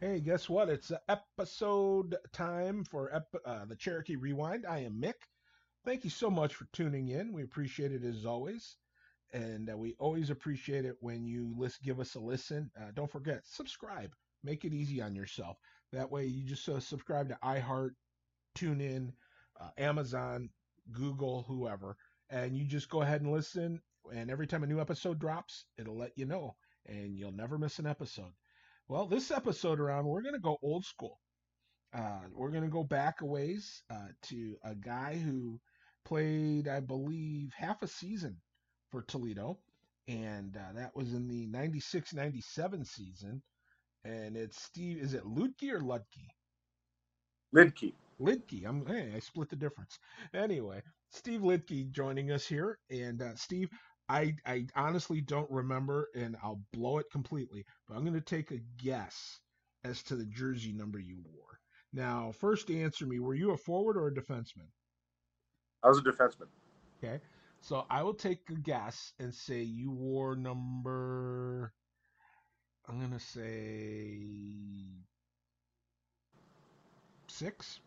Hey, guess what? It's episode time for ep- uh, the Cherokee Rewind. I am Mick. Thank you so much for tuning in. We appreciate it as always. And uh, we always appreciate it when you list, give us a listen. Uh, don't forget, subscribe. Make it easy on yourself. That way, you just uh, subscribe to iHeart, TuneIn, uh, Amazon, Google, whoever, and you just go ahead and listen. And every time a new episode drops, it'll let you know, and you'll never miss an episode. Well, this episode around, we're going to go old school. Uh, we're going to go back a ways uh, to a guy who played, I believe, half a season for Toledo, and uh, that was in the 96 97 season. And it's Steve, is it Lutke or Ludke? Lidke. Lidke. I'm hey, I split the difference. Anyway, Steve Luedtke joining us here, and uh, Steve, I I honestly don't remember, and I'll blow it completely. But I'm going to take a guess as to the jersey number you wore. Now, first answer me: Were you a forward or a defenseman? I was a defenseman. Okay, so I will take a guess and say you wore number. I'm going to say six.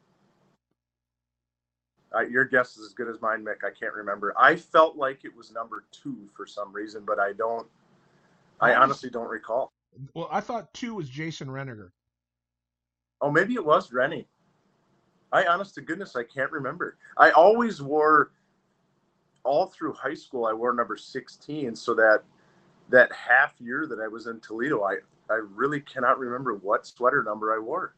Uh, your guess is as good as mine, Mick. I can't remember. I felt like it was number two for some reason, but I don't. I honestly don't recall. Well, I thought two was Jason Reniger. Oh, maybe it was Rennie. I, honest to goodness, I can't remember. I always wore, all through high school, I wore number sixteen. So that that half year that I was in Toledo, I I really cannot remember what sweater number I wore.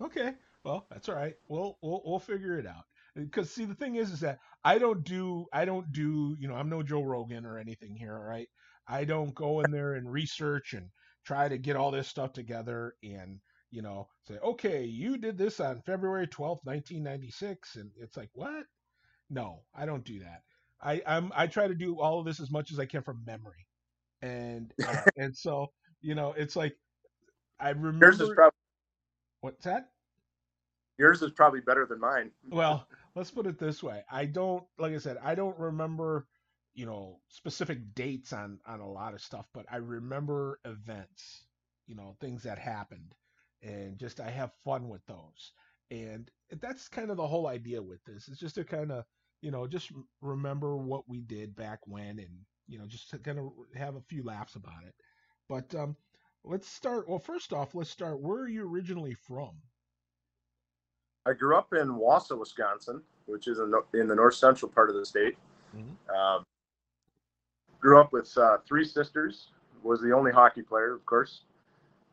Okay, well, that's all right. We'll we'll, we'll figure it out. Because see, the thing is, is that I don't do I don't do you know I'm no Joe Rogan or anything here. All right, I don't go in there and research and try to get all this stuff together and you know say okay you did this on February 12th 1996 and it's like what no I don't do that I I'm I try to do all of this as much as I can from memory and uh, and so you know it's like I remember Yours is probably what's that yours is probably better than mine. well let's put it this way. I don't like i said i don't remember you know specific dates on on a lot of stuff but i remember events you know things that happened. And just i have fun with those. And that's kind of the whole idea with this It's just to kind of you know just remember what we did back when and you know just to kind of have a few laughs about it. But um let's start well first off let's start where are you originally from I grew up in Wausau, Wisconsin, which is in the, in the north central part of the state. Mhm. Um, grew up with uh, three sisters. Was the only hockey player, of course,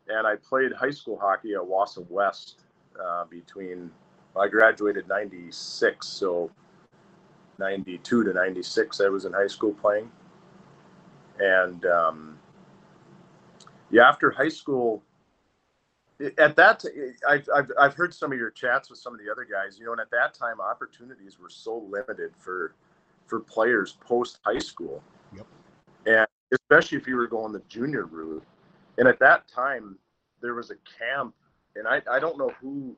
and I played high school hockey at Wausau West uh, between. I graduated '96, so '92 to '96, I was in high school playing, and um, yeah, after high school, at that I've, I've, I've heard some of your chats with some of the other guys you know and at that time opportunities were so limited for for players post high school. Yep. and especially if you were going the junior route. And at that time there was a camp and i, I don't know who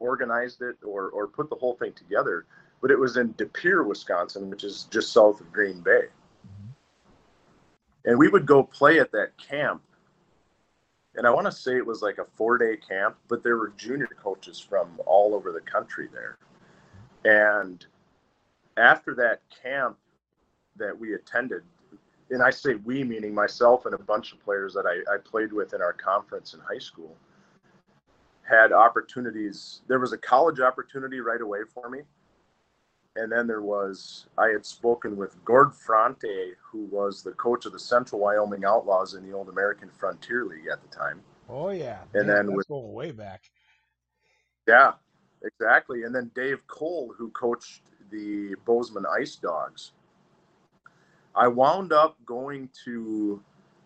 organized it or, or put the whole thing together but it was in de pere wisconsin which is just south of green bay. Mm-hmm. And we would go play at that camp and I want to say it was like a four day camp, but there were junior coaches from all over the country there. And after that camp that we attended, and I say we, meaning myself and a bunch of players that I, I played with in our conference in high school, had opportunities. There was a college opportunity right away for me. And then there was, I had spoken with Gord Fronte, who was the coach of the Central Wyoming Outlaws in the old American Frontier League at the time. Oh yeah, And Man, then with- going way back. Yeah, exactly. And then Dave Cole, who coached the Bozeman Ice Dogs. I wound up going to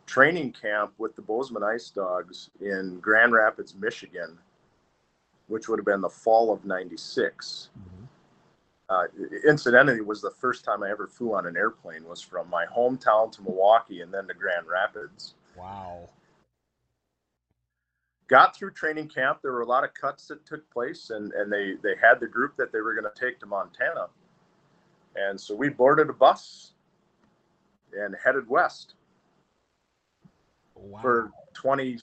training camp with the Bozeman Ice Dogs in Grand Rapids, Michigan, which would have been the fall of 96. Mm-hmm. Uh, incidentally, it was the first time I ever flew on an airplane was from my hometown to Milwaukee and then to Grand Rapids. Wow. got through training camp. There were a lot of cuts that took place, and, and they, they had the group that they were going to take to Montana. And so we boarded a bus and headed west Wow. for 20,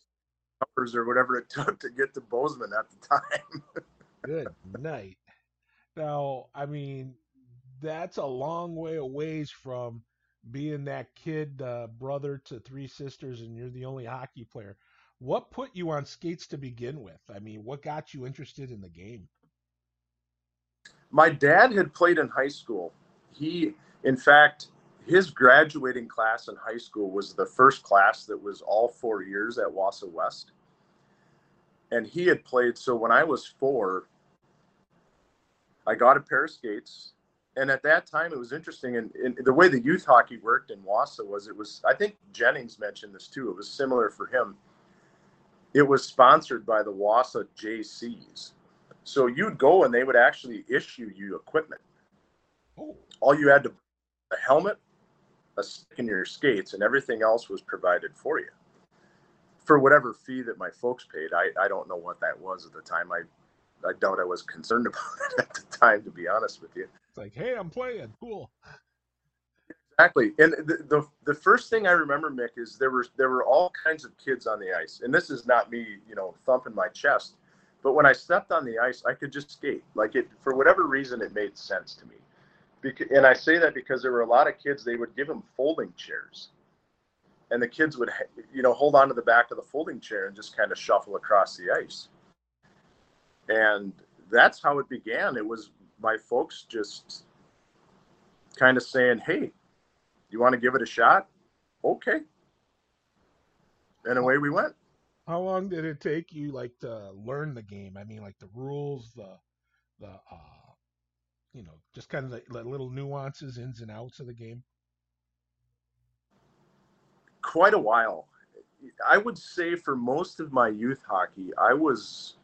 hours or whatever it took to get to Bozeman at the time. Good night. Now, I mean, that's a long way away from being that kid, uh, brother to three sisters, and you're the only hockey player. What put you on skates to begin with? I mean, what got you interested in the game? My dad had played in high school. He, in fact, his graduating class in high school was the first class that was all four years at Wausau West. And he had played. So when I was four, I got a pair of skates. And at that time, it was interesting. And, and the way the youth hockey worked in Wausau was it was, I think Jennings mentioned this too. It was similar for him. It was sponsored by the Wausau JCs. So you'd go and they would actually issue you equipment. Oh. All you had to a helmet, a stick in your skates, and everything else was provided for you for whatever fee that my folks paid. I, I don't know what that was at the time. I I doubt I was concerned about it at the time, to be honest with you. It's like, hey, I'm playing. Cool. Exactly. And the, the, the first thing I remember, Mick, is there were there were all kinds of kids on the ice. And this is not me, you know, thumping my chest. But when I stepped on the ice, I could just skate. Like it for whatever reason it made sense to me. Because, and I say that because there were a lot of kids they would give them folding chairs. And the kids would you know hold on to the back of the folding chair and just kind of shuffle across the ice. And that's how it began. It was my folks just kind of saying, "Hey, you want to give it a shot? Okay. And away we went. How long did it take you like to learn the game? I mean, like the rules, the the uh, you know, just kind of the, the little nuances, ins and outs of the game. Quite a while. I would say for most of my youth hockey, I was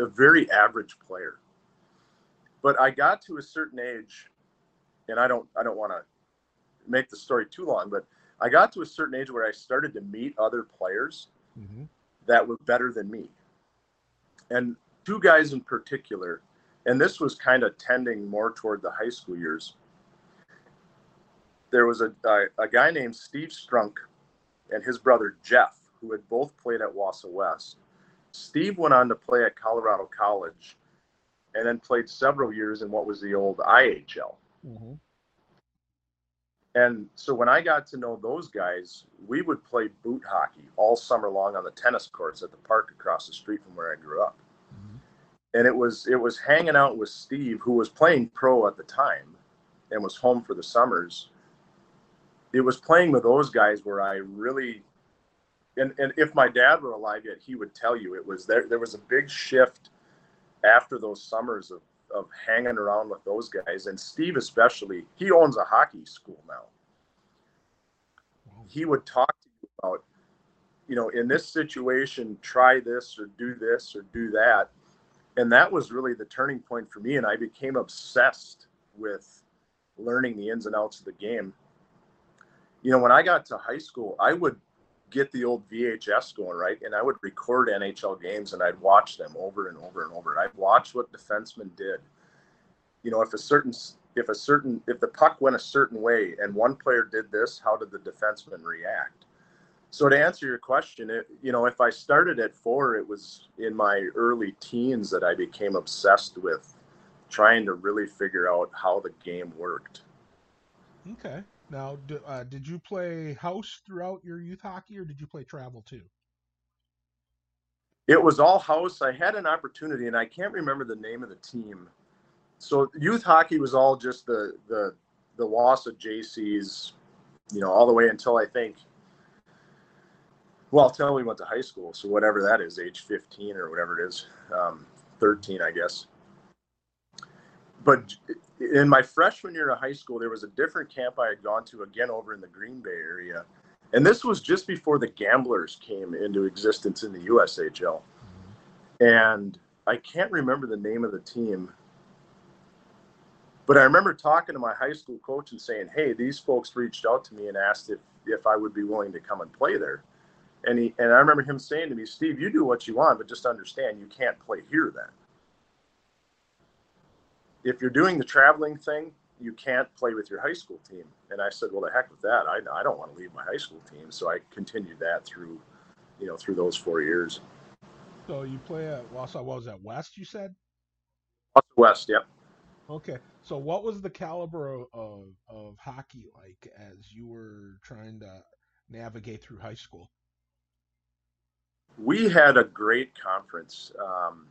a very average player. But I got to a certain age, and I don't I don't want to make the story too long, but I got to a certain age where I started to meet other players mm-hmm. that were better than me. And two guys in particular, and this was kind of tending more toward the high school years. There was a, a, a guy named Steve Strunk and his brother Jeff, who had both played at Wausau West. Steve went on to play at Colorado College and then played several years in what was the old IHL. Mm-hmm. And so when I got to know those guys, we would play boot hockey all summer long on the tennis courts at the park across the street from where I grew up. Mm-hmm. And it was it was hanging out with Steve, who was playing pro at the time and was home for the summers. It was playing with those guys where I really and, and if my dad were alive yet, he would tell you it was there there was a big shift after those summers of of hanging around with those guys, and Steve especially. He owns a hockey school now. He would talk to you about, you know, in this situation, try this or do this or do that, and that was really the turning point for me. And I became obsessed with learning the ins and outs of the game. You know, when I got to high school, I would get the old VHS going, right? And I would record NHL games and I'd watch them over and over and over. I'd watch what defensemen did. You know, if a certain if a certain if the puck went a certain way and one player did this, how did the defenseman react? So to answer your question, it, you know, if I started at four, it was in my early teens that I became obsessed with trying to really figure out how the game worked. Okay. Now, uh, did you play house throughout your youth hockey, or did you play travel too? It was all house. I had an opportunity, and I can't remember the name of the team. So youth hockey was all just the the the Wausau JCs, you know, all the way until I think, well, until we went to high school. So whatever that is, age 15 or whatever it is, um, 13, I guess. But in my freshman year of high school, there was a different camp I had gone to again over in the Green Bay area. And this was just before the Gamblers came into existence in the USHL. And I can't remember the name of the team. But I remember talking to my high school coach and saying, Hey, these folks reached out to me and asked if, if I would be willing to come and play there. And he and I remember him saying to me, Steve, you do what you want, but just understand you can't play here then if you're doing the traveling thing, you can't play with your high school team. And I said, well, the heck with that. I, I don't want to leave my high school team. So I continued that through you know, through those four years. So you play at Wausau. What was that? West, you said? West, yep. Okay. So what was the caliber of, of, of hockey like as you were trying to navigate through high school? We had a great conference. Um,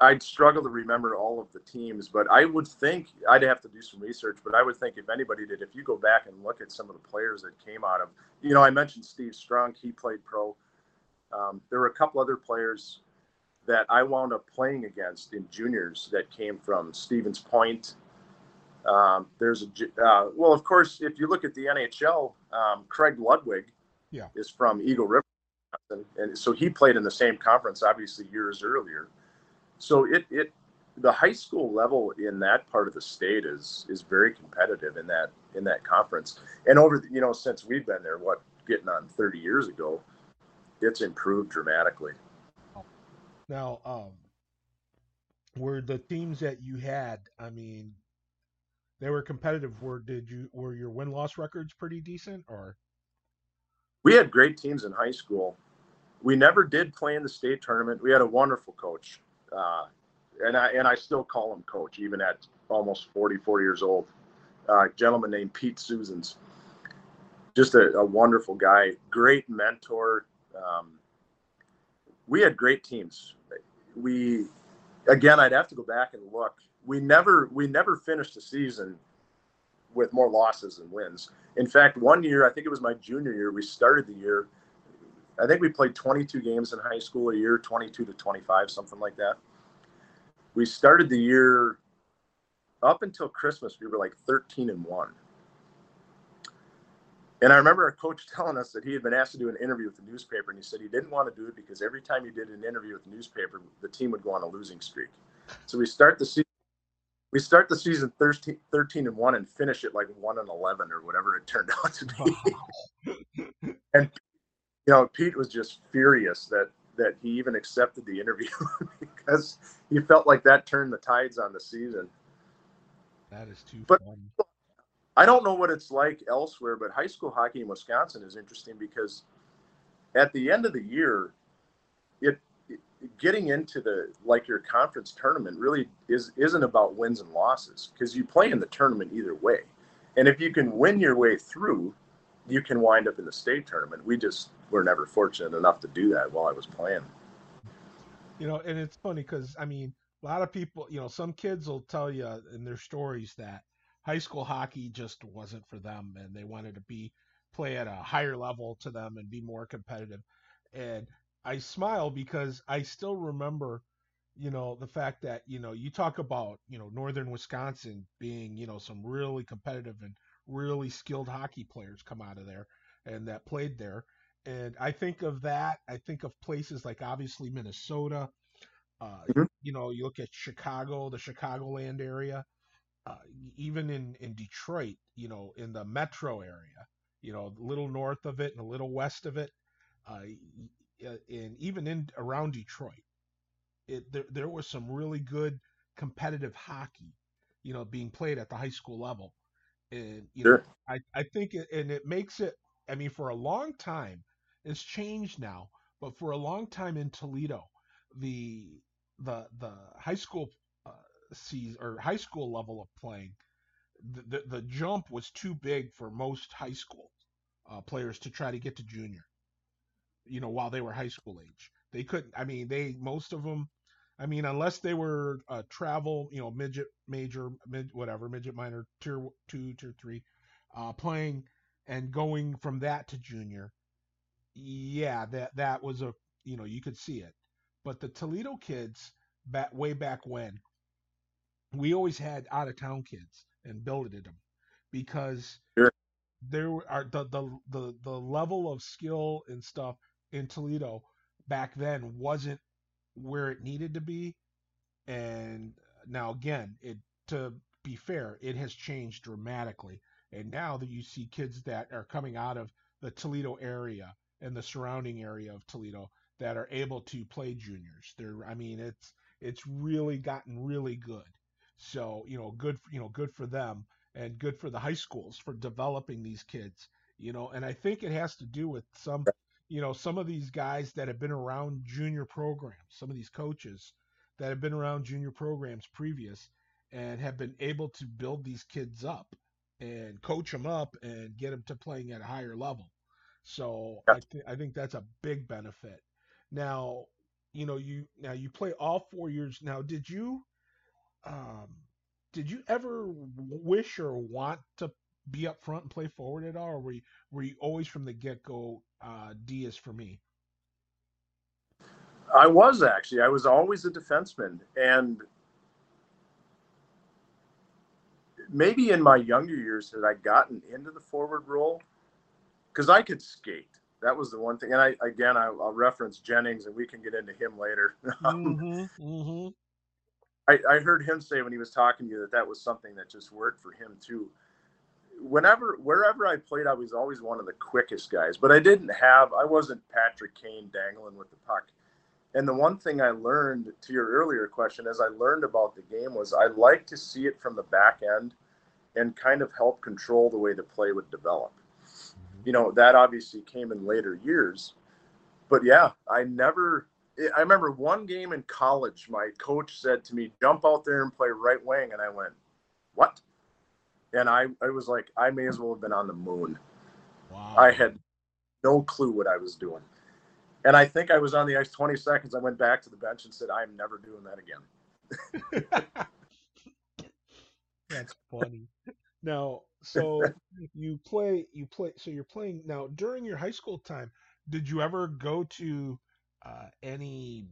I'd struggle to remember all of the teams, but I would think I'd have to do some research. But I would think if anybody did, if you go back and look at some of the players that came out of, you know, I mentioned Steve Strunk, he played pro. Um, there were a couple other players that I wound up playing against in juniors that came from Stevens Point. Um, there's a uh, well, of course, if you look at the NHL, um, Craig Ludwig yeah. is from Eagle River, and, and so he played in the same conference, obviously years earlier. So it it the high school level in that part of the state is is very competitive in that in that conference. And over the, you know since we've been there, what getting on 30 years ago, it's improved dramatically. Now, um, were the teams that you had? I mean, they were competitive. Were did you were your win loss records pretty decent or? We had great teams in high school. We never did play in the state tournament. We had a wonderful coach, uh, and I and I still call him coach even at almost 40, 40 years old. Uh, a gentleman named Pete Susans, just a, a wonderful guy, great mentor. Um, we had great teams. We again, I'd have to go back and look. We never we never finished the season with more losses than wins. In fact, one year, I think it was my junior year, we started the year. I think we played 22 games in high school a year, 22 to 25, something like that. We started the year up until Christmas, we were like 13 and 1. And I remember our coach telling us that he had been asked to do an interview with the newspaper, and he said he didn't want to do it because every time he did an interview with the newspaper, the team would go on a losing streak. So we start the season, we start the season 13, 13 and one, and finish it like one and eleven or whatever it turned out to be. and you know, Pete was just furious that that he even accepted the interview because he felt like that turned the tides on the season. That is too but, fun. I don't know what it's like elsewhere, but high school hockey in Wisconsin is interesting because at the end of the year, it, it getting into the like your conference tournament really is isn't about wins and losses because you play in the tournament either way, and if you can win your way through, you can wind up in the state tournament. We just were never fortunate enough to do that while I was playing. You know, and it's funny because I mean, a lot of people, you know, some kids will tell you in their stories that high school hockey just wasn't for them and they wanted to be play at a higher level to them and be more competitive and i smile because i still remember you know the fact that you know you talk about you know northern wisconsin being you know some really competitive and really skilled hockey players come out of there and that played there and i think of that i think of places like obviously minnesota uh, mm-hmm. you know you look at chicago the chicagoland area uh, even in in Detroit, you know, in the metro area, you know, a little north of it and a little west of it, uh, and even in around Detroit, it there there was some really good competitive hockey, you know, being played at the high school level, and you sure. know, I I think it and it makes it. I mean, for a long time, it's changed now, but for a long time in Toledo, the the the high school season or high school level of playing, the, the, the jump was too big for most high school uh, players to try to get to junior. You know, while they were high school age, they couldn't. I mean, they most of them. I mean, unless they were uh, travel, you know, midget, major, mid, whatever, midget, minor, tier two, tier three, uh, playing and going from that to junior. Yeah, that that was a you know you could see it, but the Toledo kids back way back when we always had out of town kids and billeted them because sure. there are the, the the the level of skill and stuff in Toledo back then wasn't where it needed to be and now again it to be fair it has changed dramatically and now that you see kids that are coming out of the Toledo area and the surrounding area of Toledo that are able to play juniors they're I mean it's it's really gotten really good so you know, good you know, good for them and good for the high schools for developing these kids. You know, and I think it has to do with some you know, some of these guys that have been around junior programs, some of these coaches that have been around junior programs previous and have been able to build these kids up and coach them up and get them to playing at a higher level. So I, th- I think that's a big benefit. Now, you know, you now you play all four years. Now, did you, um, did you ever wish or want to be up front and play forward at all, or were you, were you always from the get go uh, D is for me? I was actually. I was always a defenseman, and maybe in my younger years had I gotten into the forward role because I could skate. That was the one thing. And I again, I, will reference Jennings, and we can get into him later. Mm-hmm, mm-hmm. I, I heard him say when he was talking to you that that was something that just worked for him too. Whenever, wherever I played, I was always one of the quickest guys. But I didn't have, I wasn't Patrick Kane dangling with the puck. And the one thing I learned to your earlier question, as I learned about the game, was I like to see it from the back end and kind of help control the way the play would develop. Mm-hmm. You know, that obviously came in later years. But yeah, I never, I remember one game in college, my coach said to me, jump out there and play right wing. And I went, what? And I, I was like, I may as well have been on the moon. Wow. I had no clue what I was doing. And I think I was on the ice 20 seconds. I went back to the bench and said, I'm never doing that again. That's funny. Now, so you play, you play, so you're playing now during your high school time. Did you ever go to uh, any,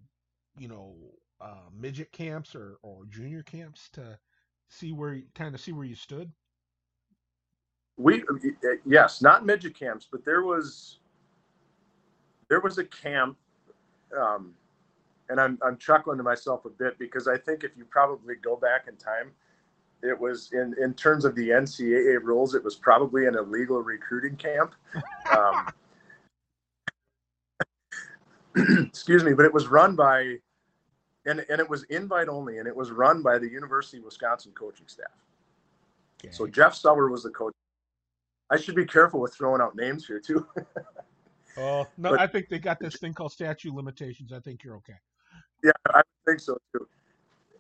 you know, uh, midget camps or, or junior camps to see where you kind of see where you stood? We yes, not midget camps, but there was there was a camp, um, and I'm I'm chuckling to myself a bit because I think if you probably go back in time, it was in in terms of the NCAA rules, it was probably an illegal recruiting camp. Um, excuse me, but it was run by, and, and it was invite only, and it was run by the University of Wisconsin coaching staff. Okay. So Jeff Sauer was the coach. I should be careful with throwing out names here too. oh no, but, I think they got this thing called statute limitations. I think you're okay. Yeah, I think so too.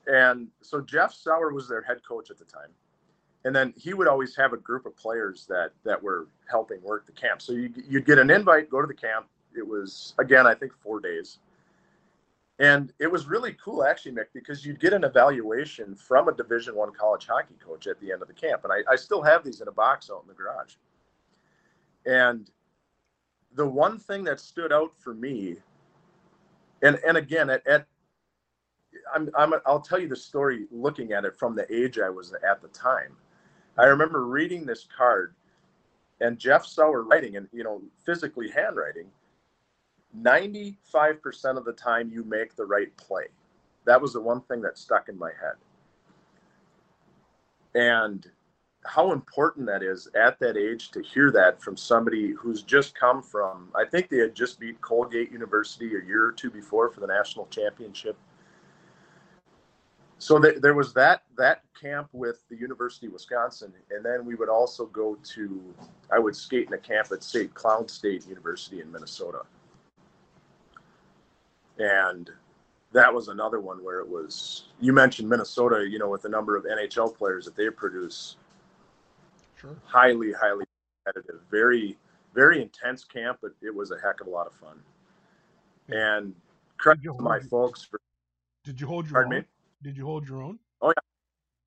And so Jeff Sauer was their head coach at the time. And then he would always have a group of players that that were helping work the camp. So you, you'd get an invite, go to the camp, it was again, I think four days. And it was really cool actually, Mick, because you'd get an evaluation from a division one college hockey coach at the end of the camp. And I, I still have these in a box out in the garage. And the one thing that stood out for me, and and again at, at I'm, I'm I'll tell you the story looking at it from the age I was at the time. I remember reading this card and Jeff Sauer writing and you know physically handwriting 95% of the time you make the right play. That was the one thing that stuck in my head. And how important that is at that age to hear that from somebody who's just come from, I think they had just beat Colgate University a year or two before for the national championship. So th- there was that that camp with the University of Wisconsin, and then we would also go to I would skate in a camp at St. Cloud State University in Minnesota and that was another one where it was you mentioned minnesota you know with the number of nhl players that they produce. Sure. highly highly competitive very very intense camp but it was a heck of a lot of fun. And credit to my folks for did you hold your own me? did you hold your own? Oh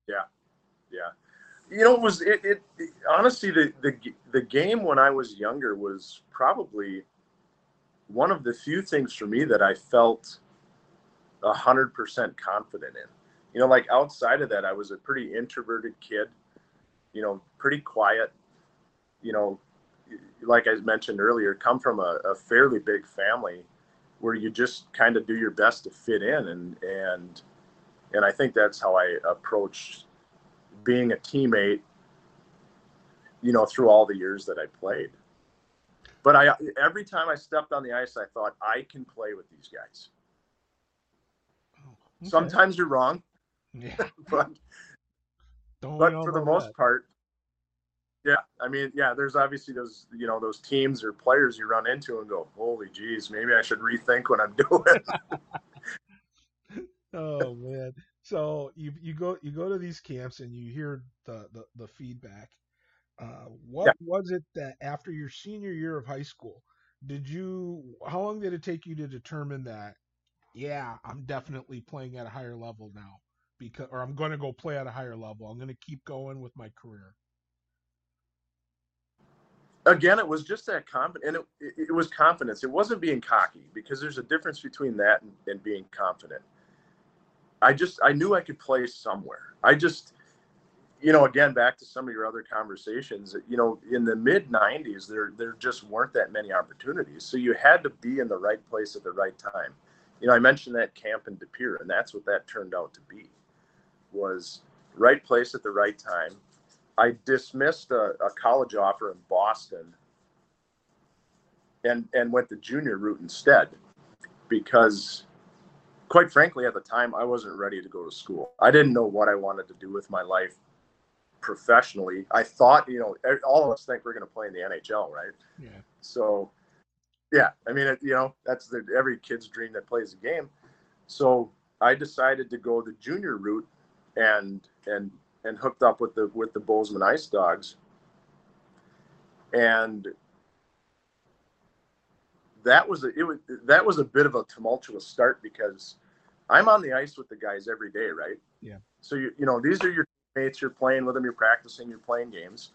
yeah. Yeah. Yeah. You know it was it, it, it honestly the, the the game when i was younger was probably one of the few things for me that I felt a hundred percent confident in. You know, like outside of that, I was a pretty introverted kid. You know, pretty quiet. You know, like I mentioned earlier, come from a, a fairly big family where you just kind of do your best to fit in, and and and I think that's how I approached being a teammate. You know, through all the years that I played but I every time I stepped on the ice, I thought I can play with these guys. Oh, okay. Sometimes you're wrong, yeah. but but for the most that. part, Yeah, I mean, yeah, there's obviously those, you know, those teams or players you run into and go, "Holy jeez, maybe I should rethink what I'm doing." oh man! So you you go you go to these camps and you hear the the, the feedback. Uh, what yeah. was it that after your senior year of high school, did you? How long did it take you to determine that? Yeah, I'm definitely playing at a higher level now because, or I'm going to go play at a higher level. I'm going to keep going with my career again, it was just that confidence, and it, it, was confidence. It wasn't being cocky because there's a difference between that and, and, being confident. I just I knew I could play somewhere. I just, you know, again back to some of your other conversations. You know, in the mid '90s, there there just weren't that many opportunities, so you had to be in the right place at the right time. You know, I mentioned that camp in De Pere, and that's what that turned out to be. Was right place at the right time I dismissed a, a college offer in Boston and and went the junior route instead because quite frankly at the time I wasn't ready to go to school. I didn't know what I wanted to do with my life professionally. I thought, you know, all of us think we're going to play in the NHL, right? Yeah. So yeah, I mean, it, you know, that's the, every kid's dream that plays a game. So I decided to go the junior route and and and hooked up with the with the Bozeman Ice Dogs, and that was a, it was that was a bit of a tumultuous start because I'm on the ice with the guys every day, right? Yeah. So you you know these are your mates. You're playing with them. You're practicing. You're playing games,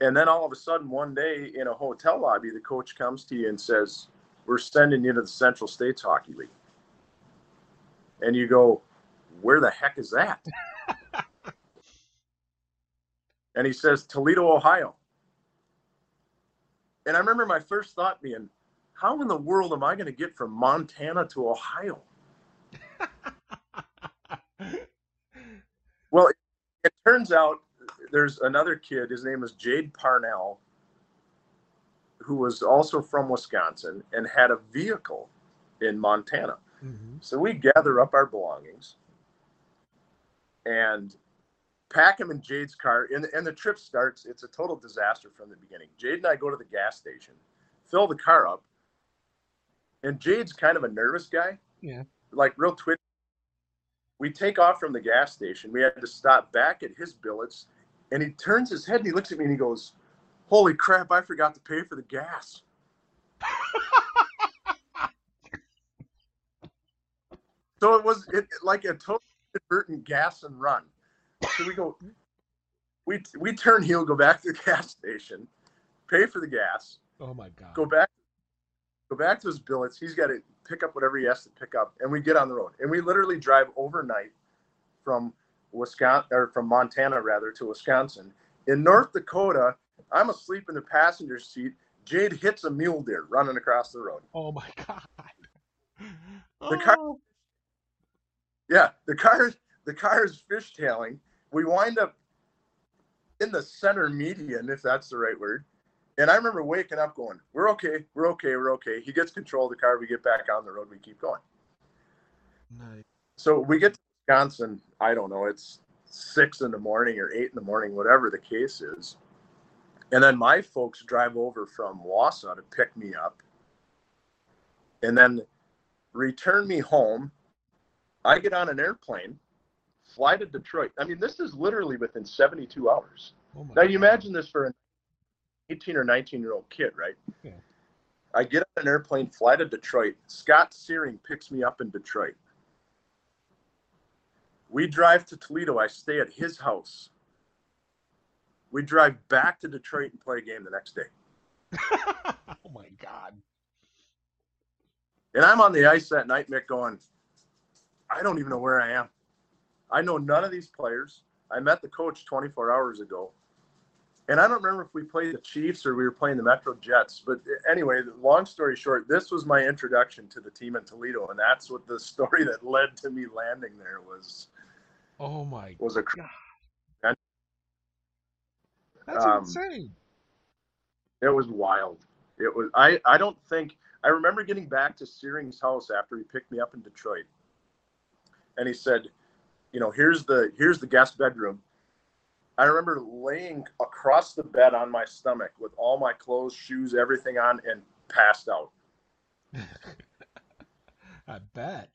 and then all of a sudden one day in a hotel lobby, the coach comes to you and says, "We're sending you to the Central States Hockey League," and you go, "Where the heck is that?" and he says Toledo, Ohio. And I remember my first thought being, how in the world am I going to get from Montana to Ohio? well, it, turns out there's another kid, his name is Jade Parnell, who was also from Wisconsin and had a vehicle in Montana. Mm-hmm. So we gather up our belongings and pack him in Jade's car, and, and the trip starts. It's a total disaster from the beginning. Jade and I go to the gas station, fill the car up, and Jade's kind of a nervous guy. Yeah. Like real twitchy. We take off from the gas station. We had to stop back at his billets, and he turns his head and he looks at me and he goes, "Holy crap! I forgot to pay for the gas." so it was it, like a total inadvertent gas and run. So we go, we we turn heel, go back to the gas station, pay for the gas. Oh my god. Go back, go back to his billets. He's got to pick up whatever he has to pick up, and we get on the road. And we literally drive overnight from Wisconsin or from Montana rather to Wisconsin. In North Dakota, I'm asleep in the passenger seat. Jade hits a mule deer running across the road. Oh my god. The oh. car. Oh. Yeah, the car. The car is fishtailing we wind up in the center median, if that's the right word. And I remember waking up going, We're okay, we're okay, we're okay. He gets control of the car, we get back on the road, we keep going. Nice. So we get to Wisconsin, I don't know, it's six in the morning or eight in the morning, whatever the case is. And then my folks drive over from Wausau to pick me up and then return me home. I get on an airplane fly to Detroit. I mean, this is literally within 72 hours. Oh now, you imagine this for an 18 or 19 year old kid, right? Yeah. I get on an airplane, fly to Detroit. Scott Searing picks me up in Detroit. We drive to Toledo. I stay at his house. We drive back to Detroit and play a game the next day. oh my God. And I'm on the ice that night, Mick, going, I don't even know where I am. I know none of these players. I met the coach 24 hours ago. And I don't remember if we played the Chiefs or we were playing the Metro Jets. But anyway, long story short, this was my introduction to the team in Toledo. And that's what the story that led to me landing there was. Oh my was a God. That's um, insane. It was wild. It was I, I don't think I remember getting back to Searing's house after he picked me up in Detroit. And he said, you know, here's the here's the guest bedroom. I remember laying across the bed on my stomach with all my clothes, shoes, everything on, and passed out. I bet.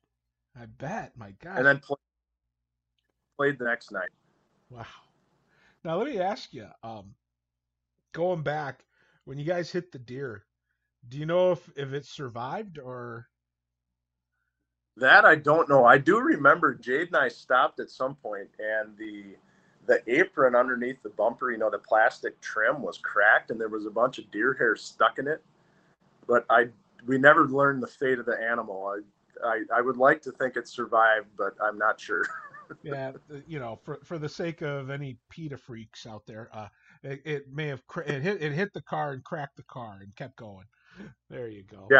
I bet. My God. And then play, played the next night. Wow. Now let me ask you, um, going back when you guys hit the deer, do you know if if it survived or? That I don't know. I do remember Jade and I stopped at some point, and the the apron underneath the bumper, you know, the plastic trim was cracked, and there was a bunch of deer hair stuck in it. But I we never learned the fate of the animal. I I, I would like to think it survived, but I'm not sure. yeah, you know, for for the sake of any PETA freaks out there, uh, it, it may have cra- it hit it hit the car and cracked the car and kept going. There you go. Yeah,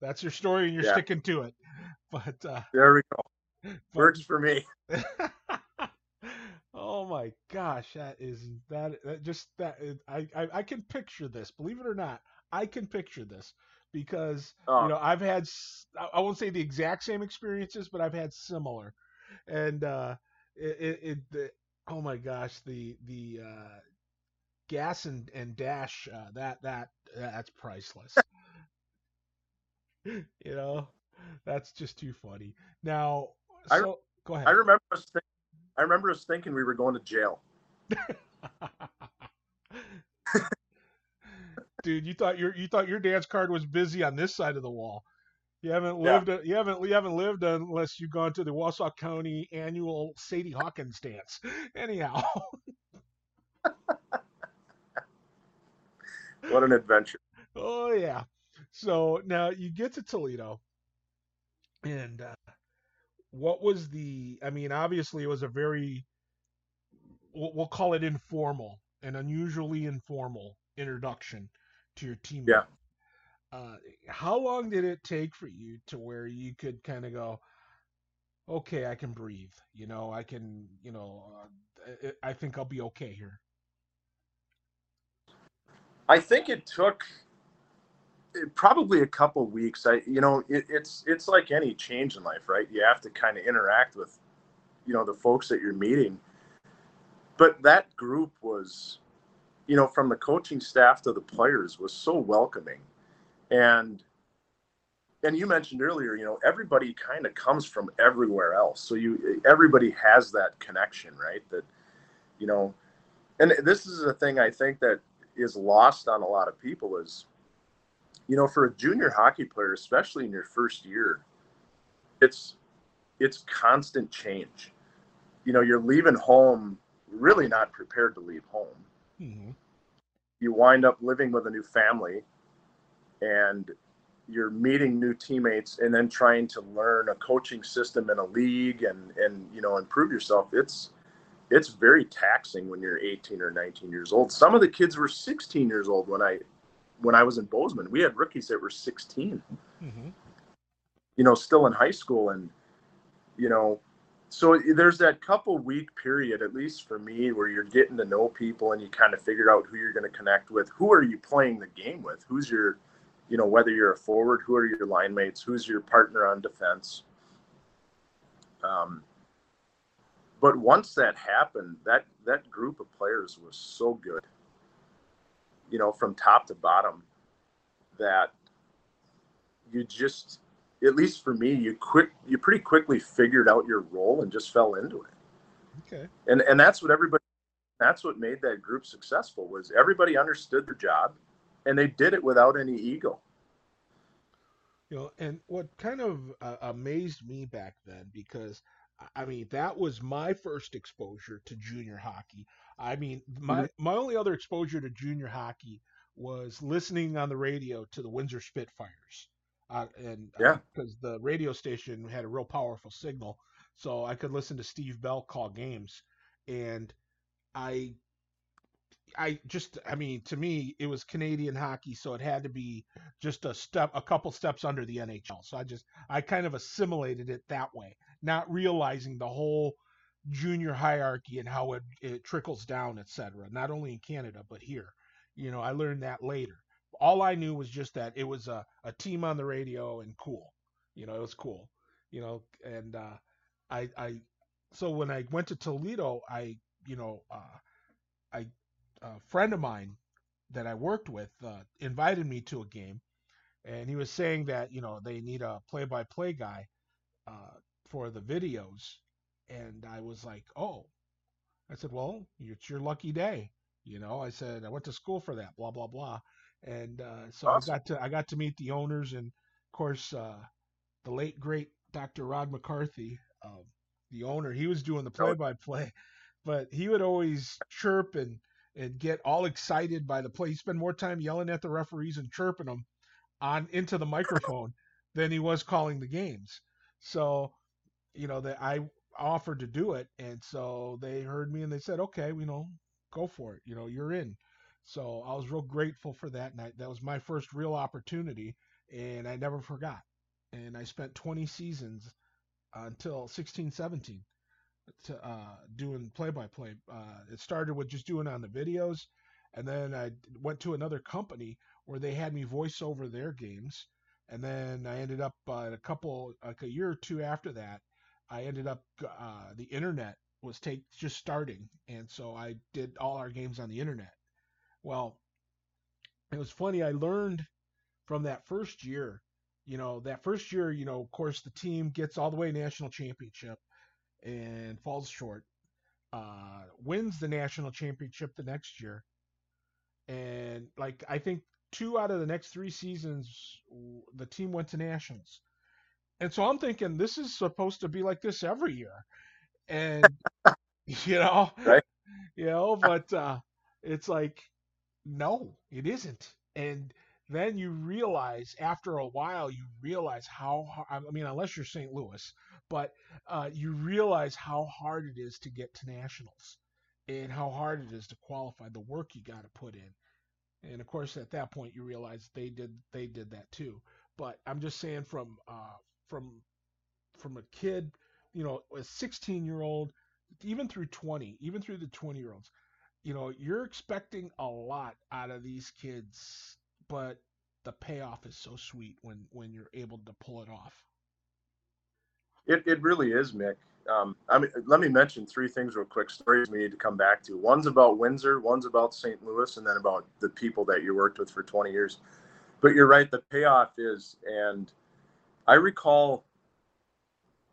that's your story, and you're yeah. sticking to it. But uh, there we go. But, Works for me. oh my gosh, that is that, that just that I, I I can picture this. Believe it or not, I can picture this because oh. you know I've had I won't say the exact same experiences, but I've had similar and uh, it, it, it the, oh my gosh, the the uh, gas and and dash uh, that that that's priceless. you know, that's just too funny. Now, so I, go ahead. I remember us. I remember us thinking we were going to jail. Dude, you thought your you thought your dance card was busy on this side of the wall. You haven't lived. Yeah. You haven't. You haven't lived unless you've gone to the Wausau County annual Sadie Hawkins dance. Anyhow. what an adventure! Oh yeah. So now you get to Toledo, and uh, what was the? I mean, obviously it was a very, we'll, call it informal, an unusually informal introduction to your team. Yeah. Uh, how long did it take for you to where you could kind of go, okay, I can breathe. You know, I can, you know, uh, I think I'll be okay here. I think it took probably a couple weeks. I, you know, it, it's it's like any change in life, right? You have to kind of interact with, you know, the folks that you're meeting. But that group was, you know, from the coaching staff to the players was so welcoming and and you mentioned earlier you know everybody kind of comes from everywhere else so you everybody has that connection right that you know and this is a thing i think that is lost on a lot of people is you know for a junior hockey player especially in your first year it's it's constant change. You know you're leaving home really not prepared to leave home. Mm-hmm. you wind up living with a new family and you're meeting new teammates and then trying to learn a coaching system in a league and and you know improve yourself. It's it's very taxing when you're 18 or 19 years old. Some of the kids were 16 years old when i when i was in bozeman we had rookies that were 16 mm-hmm. you know still in high school and you know so there's that couple week period at least for me where you're getting to know people and you kind of figure out who you're going to connect with. Who are you playing the game with? Who's your you know, whether you're a forward, who are your line mates, who's your partner on defense. Um, but once that happened, that that group of players was so good, you know, from top to bottom, that you just, at least for me, you quick, you pretty quickly figured out your role and just fell into it. Okay. And and that's what everybody, that's what made that group successful was everybody understood their job and they did it without any ego. You know, and what kind of uh, amazed me back then, because I mean that was my first exposure to junior hockey. I mean, my mm-hmm. my only other exposure to junior hockey was listening on the radio to the Windsor Spitfires, uh, and yeah, because uh, the radio station had a real powerful signal, so I could listen to Steve Bell call games, and I I just, I mean, to me, it was Canadian hockey, so it had to be just a step, a couple steps under the NHL. So I just, I kind of assimilated it that way, not realizing the whole junior hierarchy and how it, it trickles down, etc. Not only in Canada but here. You know, I learned that later. All I knew was just that it was a, a team on the radio and cool. You know, it was cool. You know, and uh, I, I, so when I went to Toledo, I, you know, uh, I a friend of mine that I worked with uh, invited me to a game, and he was saying that you know they need a play-by-play guy uh, for the videos, and I was like, oh, I said, well, it's your lucky day, you know. I said I went to school for that, blah blah blah, and uh, so awesome. I got to I got to meet the owners, and of course uh, the late great Dr. Rod McCarthy, um, the owner, he was doing the play-by-play, but he would always chirp and and get all excited by the play. He spent more time yelling at the referees and chirping them on into the microphone than he was calling the games. So, you know, that I offered to do it, and so they heard me and they said, "Okay, you know, go for it. You know, you're in." So I was real grateful for that, I, that was my first real opportunity, and I never forgot. And I spent 20 seasons until 16, 17 to uh, doing play by play. It started with just doing on the videos, and then I went to another company where they had me voice over their games, and then I ended up uh, a couple like a year or two after that. I ended up uh, the internet was take just starting, and so I did all our games on the internet. Well, it was funny. I learned from that first year. You know, that first year, you know, of course, the team gets all the way national championship and falls short. Uh, wins the national championship the next year, and like I think two out of the next three seasons, the team went to nationals. And so I'm thinking this is supposed to be like this every year, and you know, right? You know, but uh, it's like no, it isn't, and then you realize after a while you realize how I mean unless you're St. Louis, but uh, you realize how hard it is to get to nationals and how hard it is to qualify, the work you got to put in. And of course, at that point, you realize they did they did that too. But I'm just saying, from uh, from from a kid, you know, a 16 year old, even through 20, even through the 20 year olds, you know, you're expecting a lot out of these kids, but the payoff is so sweet when when you're able to pull it off. It, it really is, Mick. Um, I mean, let me mention three things real quick. Stories we need to come back to. One's about Windsor, one's about St. Louis, and then about the people that you worked with for 20 years. But you're right, the payoff is, and I recall,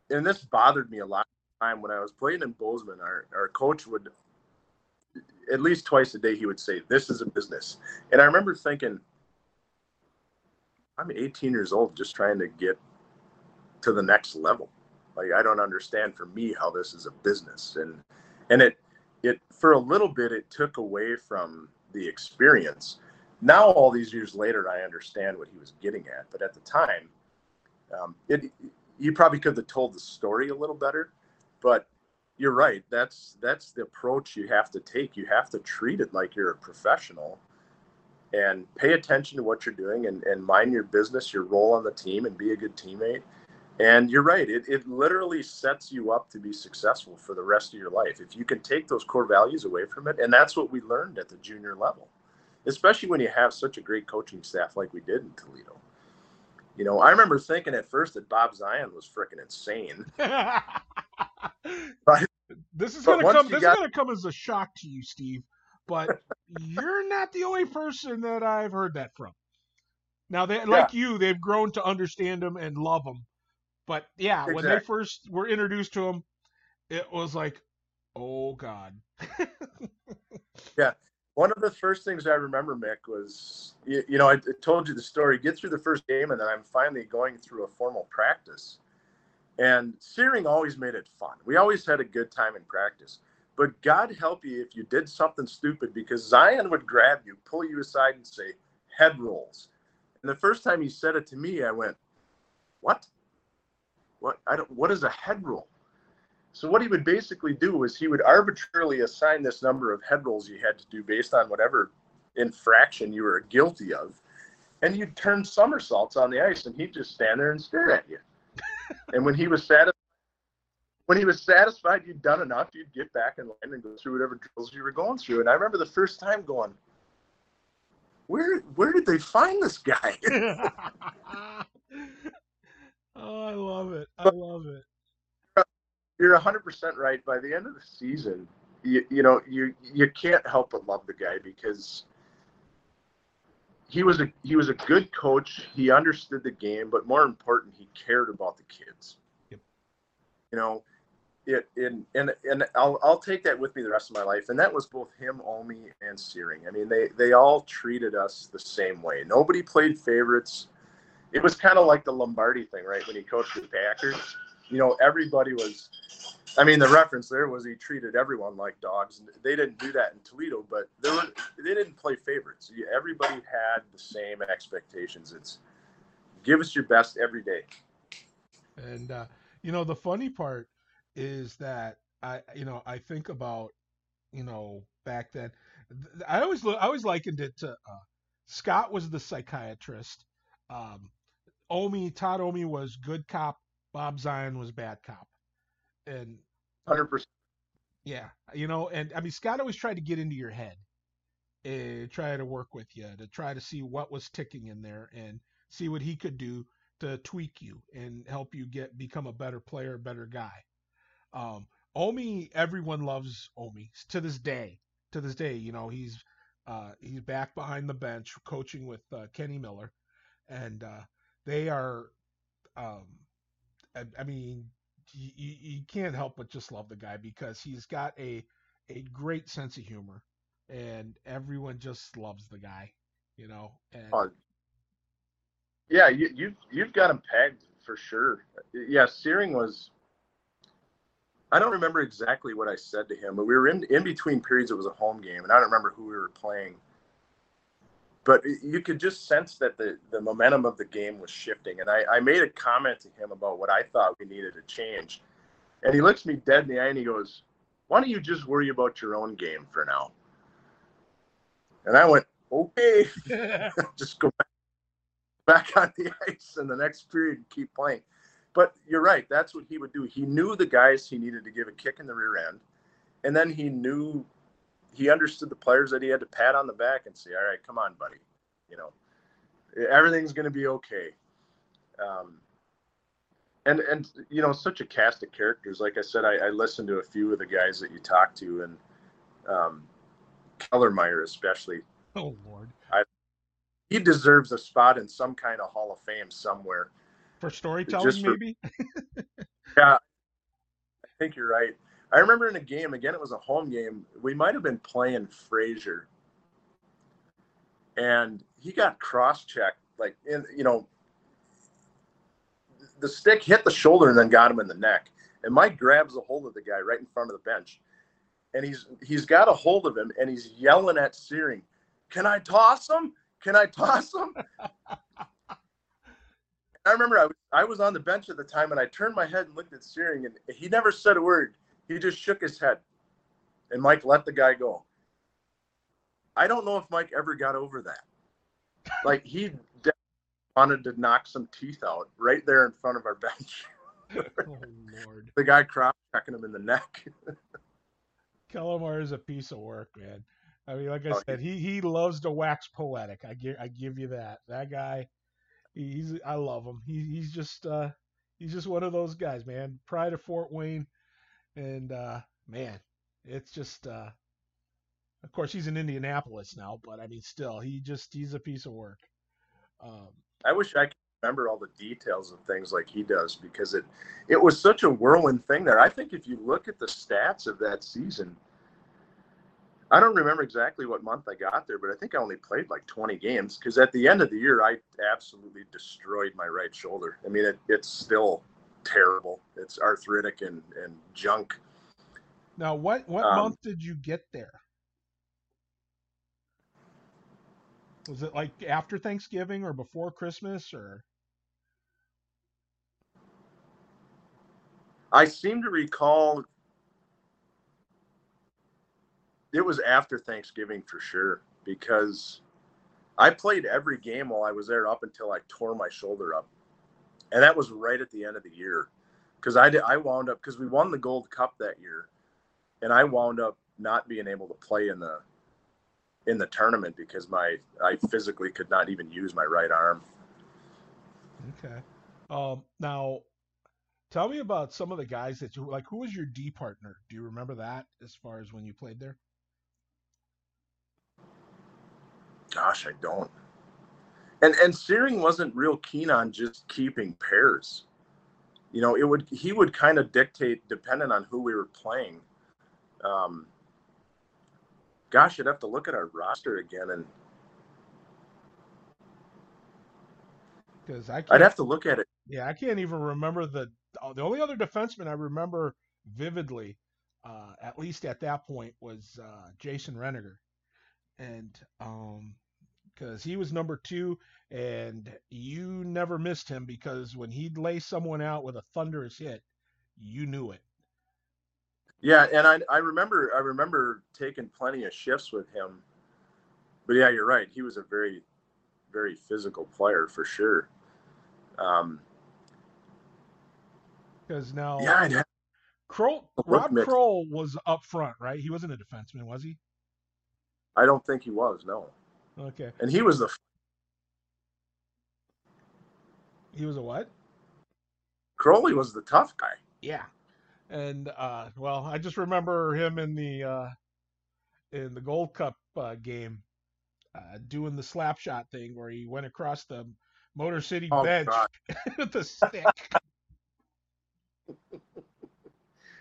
and this bothered me a lot of time when I was playing in Bozeman. Our our coach would, at least twice a day, he would say, "This is a business," and I remember thinking, I'm 18 years old, just trying to get to the next level like I don't understand for me how this is a business, and and it it for a little bit it took away from the experience. Now all these years later, I understand what he was getting at, but at the time, um, it you probably could have told the story a little better. But you're right. That's that's the approach you have to take. You have to treat it like you're a professional and pay attention to what you're doing and, and mind your business, your role on the team, and be a good teammate and you're right, it, it literally sets you up to be successful for the rest of your life. If you can take those core values away from it, and that's what we learned at the junior level, especially when you have such a great coaching staff like we did in Toledo. You know, I remember thinking at first that Bob Zion was freaking insane. but, this is gonna come. This got... is gonna come as a shock to you, Steve. But you're not the only person that I've heard that from. Now, they, like you, they've grown to understand him and love him but yeah, exactly. when they first were introduced to him, it was like, oh god. yeah. One of the first things I remember, Mick, was you, you know I, told you the story. Get through the first game, and then I'm finally going through a formal practice. And Searing always made it fun. We always had a good time in practice. But God help you if you did something stupid because Zion would grab you, pull you aside, and say, head rolls. And the first time he said it to me, I went, What? what I don't what is a head roll? So what he would basically do is he would arbitrarily assign this number of head rolls you had to do based on whatever infraction you were guilty of, and you'd turn somersaults on the ice, and he'd just stand there and stare at you. and when he was satisfied, when he was satisfied you'd done enough, you'd get back in line and go through whatever drills you were going through. And I remember the first time going, where where did they find this guy? Oh, I love it. I love it. You're 100% right. By the end of the season, you, you know you you can't help but love the guy because he was a he was a good coach. He understood the game, but more important, he cared about the kids. Yep. You know, it and and and I'll I'll take that with me the rest of my life. And that was both him, Omi, and Searing. I mean, they they all treated us the same way. Nobody played favorites. It was kind of like the Lombardi thing, right? When he coached the Packers, you know, everybody was. I mean, the reference there was he treated everyone like dogs. They didn't do that in Toledo, but they were they didn't play favorites. Everybody had the same expectations. It's give us your best every day. And uh, you know, the funny part is that I, you know, I think about, you know, back then. I always, I always likened it to uh, Scott was the psychiatrist. Um, Omi, Todd Omi was good cop. Bob Zion was bad cop. And hundred percent. Yeah, you know, and I mean, Scott always tried to get into your head, and try to work with you to try to see what was ticking in there and see what he could do to tweak you and help you get become a better player, better guy. Um, Omi, everyone loves Omi to this day. To this day, you know, he's uh, he's back behind the bench coaching with uh, Kenny Miller, and uh, they are. Um, I, I mean, you, you can't help but just love the guy because he's got a a great sense of humor, and everyone just loves the guy, you know. And, uh, yeah, you, you've you've got him pegged for sure. Yeah, Searing was I don't remember exactly what I said to him, but we were in in between periods. It was a home game, and I don't remember who we were playing. But you could just sense that the the momentum of the game was shifting, and I, I made a comment to him about what I thought we needed to change, and he looks me dead in the eye and he goes, "Why don't you just worry about your own game for now?" And I went, "Okay, just go back, back on the ice in the next period and keep playing." But you're right. That's what he would do. He knew the guys he needed to give a kick in the rear end, and then he knew he understood the players that he had to pat on the back and say, "All right, come on, buddy. You know, everything's going to be okay." Um, and and you know, such a cast of characters. Like I said, I, I listened to a few of the guys that you talked to, and um, Kellermeyer especially. Oh Lord, I, he deserves a spot in some kind of Hall of Fame somewhere for storytelling, for, maybe. yeah, I think you're right. I remember in a game again. It was a home game. We might have been playing Fraser, and he got cross-checked. Like in you know, the stick hit the shoulder and then got him in the neck. And Mike grabs a hold of the guy right in front of the bench, and he's he's got a hold of him and he's yelling at Searing, "Can I toss him? Can I toss him?" I remember I I was on the bench at the time and I turned my head and looked at Searing and he never said a word. He just shook his head. And Mike let the guy go. I don't know if Mike ever got over that. Like he wanted to knock some teeth out right there in front of our bench. oh, Lord. the guy cross checking him in the neck. Kellermeyer is a piece of work, man. I mean, like I oh, said, he he loves to wax poetic. I give I give you that. That guy he's I love him. He, he's just uh, he's just one of those guys, man. Pride of Fort Wayne, and uh, man, it's just. Uh, of course, he's in Indianapolis now, but I mean, still, he just he's a piece of work. Um, I wish I could remember all the details of things like he does because it it was such a whirlwind thing there. I think if you look at the stats of that season, I don't remember exactly what month I got there, but I think I only played like 20 games because at the end of the year, I absolutely destroyed my right shoulder. I mean, it, it's still terrible. It's arthritic and, and junk. Now, what, what um, month did you get there? Was it like after Thanksgiving or before Christmas or? I seem to recall it was after Thanksgiving for sure because I played every game while I was there up until I tore my shoulder up, and that was right at the end of the year because I did, I wound up because we won the Gold Cup that year, and I wound up not being able to play in the in the tournament because my I physically could not even use my right arm. Okay. Um, now Tell me about some of the guys that you like. Who was your D partner? Do you remember that as far as when you played there? Gosh, I don't. And and Searing wasn't real keen on just keeping pairs. You know, it would he would kind of dictate depending on who we were playing. Um, gosh, I'd have to look at our roster again and because I I'd have to look at it. Yeah, I can't even remember the the only other defenseman I remember vividly, uh, at least at that point, was uh, Jason Reniger, and um, because he was number two, and you never missed him because when he'd lay someone out with a thunderous hit, you knew it. Yeah, and I I remember I remember taking plenty of shifts with him. But yeah, you're right. He was a very very physical player for sure. Um, because now, yeah, have, Kroll, Rob. Kroll was up front, right? He wasn't a defenseman, was he? I don't think he was. No. Okay. And he was the. He was a what? Crowley was the tough guy. Yeah, and uh, well, I just remember him in the uh, in the Gold Cup uh, game uh, doing the slap shot thing where he went across the Motor City oh, bench with the stick.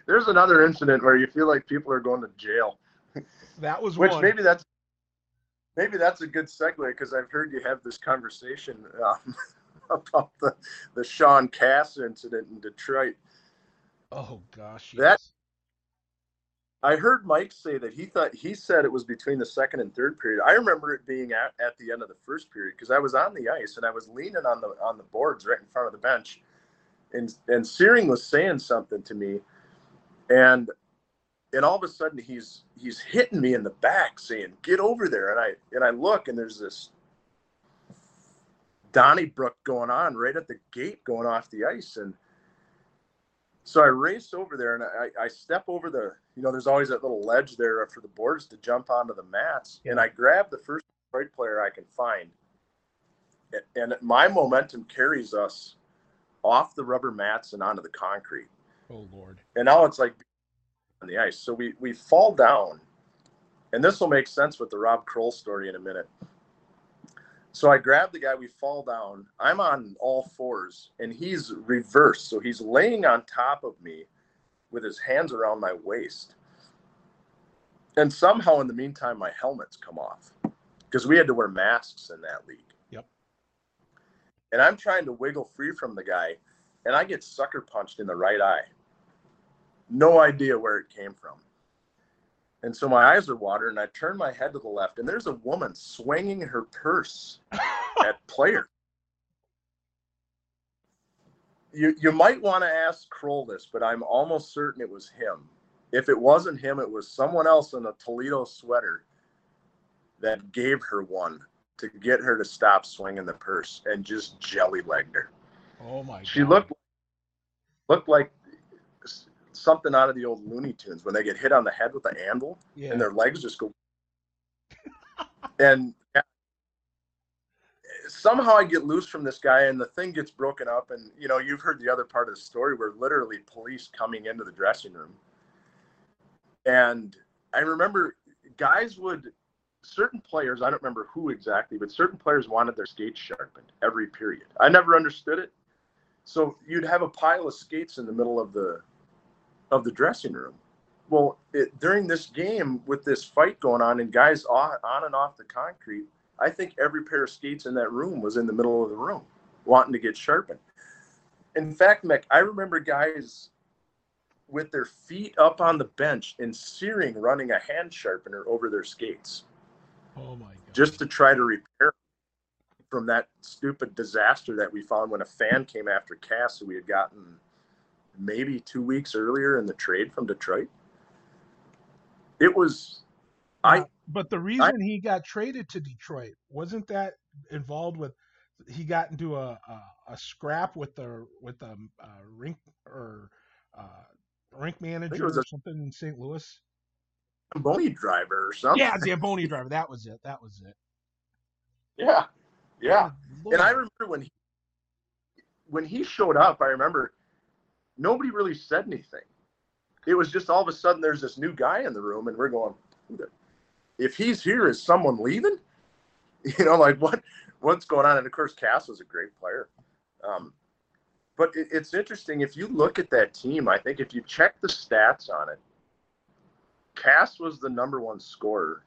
There's another incident where you feel like people are going to jail. That was which one. maybe that's maybe that's a good segue because I've heard you have this conversation um, about the the Sean Cass incident in Detroit. Oh gosh, yes. that I heard Mike say that he thought he said it was between the second and third period. I remember it being at, at the end of the first period because I was on the ice and I was leaning on the on the boards right in front of the bench, and and Searing was saying something to me, and and all of a sudden he's he's hitting me in the back saying get over there and I and I look and there's this Donnybrook going on right at the gate going off the ice and so I race over there and I, I step over the, you know, there's always that little ledge there for the boards to jump onto the mats. And I grab the first Detroit player I can find. And my momentum carries us off the rubber mats and onto the concrete. Oh, Lord. And now it's like on the ice. So we, we fall down. And this will make sense with the Rob Kroll story in a minute. So I grab the guy, we fall down. I'm on all fours and he's reversed. So he's laying on top of me with his hands around my waist. And somehow in the meantime, my helmets come off because we had to wear masks in that league. Yep. And I'm trying to wiggle free from the guy and I get sucker punched in the right eye. No idea where it came from. And so my eyes are watering, and I turn my head to the left, and there's a woman swinging her purse at player. You you might want to ask Kroll this, but I'm almost certain it was him. If it wasn't him, it was someone else in a Toledo sweater that gave her one to get her to stop swinging the purse and just jelly legged her. Oh my! She God. looked looked like something out of the old Looney Tunes when they get hit on the head with an anvil yeah. and their legs just go. and somehow I get loose from this guy and the thing gets broken up. And, you know, you've heard the other part of the story where literally police coming into the dressing room. And I remember guys would, certain players, I don't remember who exactly, but certain players wanted their skates sharpened every period. I never understood it. So you'd have a pile of skates in the middle of the of the dressing room. Well, it, during this game with this fight going on and guys on, on and off the concrete, I think every pair of skates in that room was in the middle of the room wanting to get sharpened. In fact, Mick, I remember guys with their feet up on the bench and searing running a hand sharpener over their skates. Oh my god. Just to try to repair from that stupid disaster that we found when a fan came after Cass who we had gotten maybe two weeks earlier in the trade from Detroit. It was, I. But the reason I, he got traded to Detroit wasn't that involved with he got into a a, a scrap with the with the uh, rink or uh, rink manager or something in St. Louis. Zamboni driver or something. Yeah, Zamboni driver. That was it. That was it. Yeah, yeah. And I remember when he when he showed up. I remember nobody really said anything. It was just all of a sudden there's this new guy in the room, and we're going, if he's here, is someone leaving? You know, like what what's going on? And of course, Cass was a great player. Um, but it, it's interesting if you look at that team. I think if you check the stats on it, Cass was the number one scorer.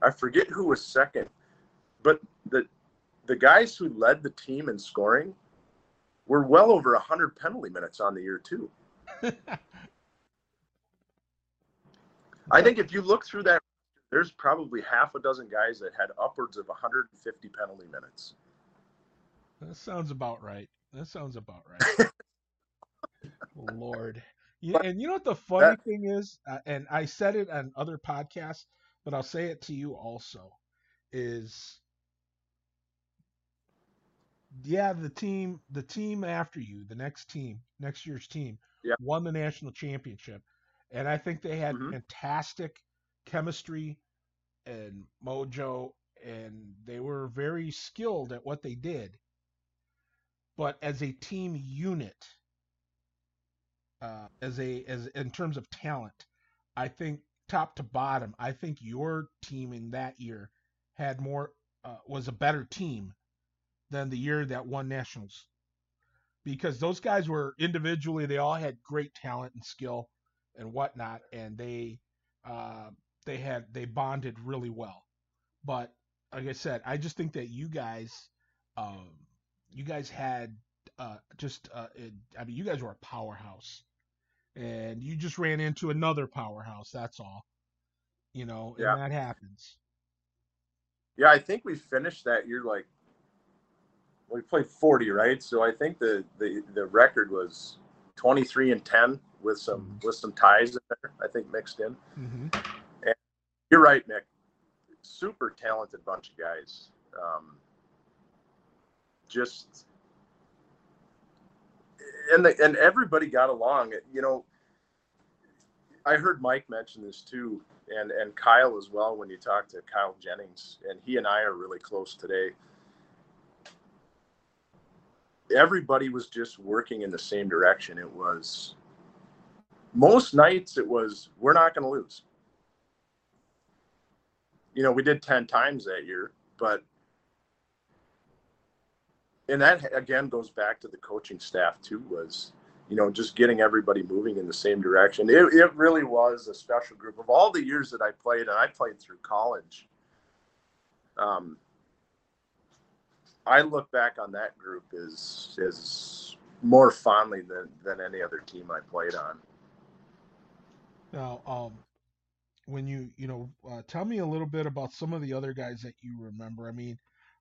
I forget who was second, but the the guys who led the team in scoring were well over 100 penalty minutes on the year too. I think if you look through that, there's probably half a dozen guys that had upwards of 150 penalty minutes. That sounds about right. That sounds about right. Lord. Yeah, and you know what the funny that, thing is, uh, and I said it on other podcasts, but I'll say it to you also, is yeah, the team, the team after you, the next team, next year's team, yeah. won the national championship, and I think they had mm-hmm. fantastic chemistry and mojo, and they were very skilled at what they did. But as a team unit, uh, as a as in terms of talent, I think top to bottom, I think your team in that year had more uh, was a better team than the year that won nationals because those guys were individually they all had great talent and skill and whatnot and they uh, they had they bonded really well but like i said i just think that you guys um, you guys had uh, just uh, it, i mean you guys were a powerhouse and you just ran into another powerhouse. That's all. You know, yeah. and that happens. Yeah, I think we finished that year like we played 40, right? So I think the the the record was 23 and 10 with some mm-hmm. with some ties in there. I think mixed in. Mm-hmm. And you're right, Nick. Super talented bunch of guys. Um, just and the, and everybody got along. You know, I heard Mike mention this too, and and Kyle as well when you talk to Kyle Jennings, and he and I are really close today. Everybody was just working in the same direction. It was most nights it was we're not going to lose. You know, we did 10 times that year, but and that again goes back to the coaching staff too was you know just getting everybody moving in the same direction it, it really was a special group of all the years that i played and i played through college um, i look back on that group as as more fondly than than any other team i played on now um when you you know uh, tell me a little bit about some of the other guys that you remember i mean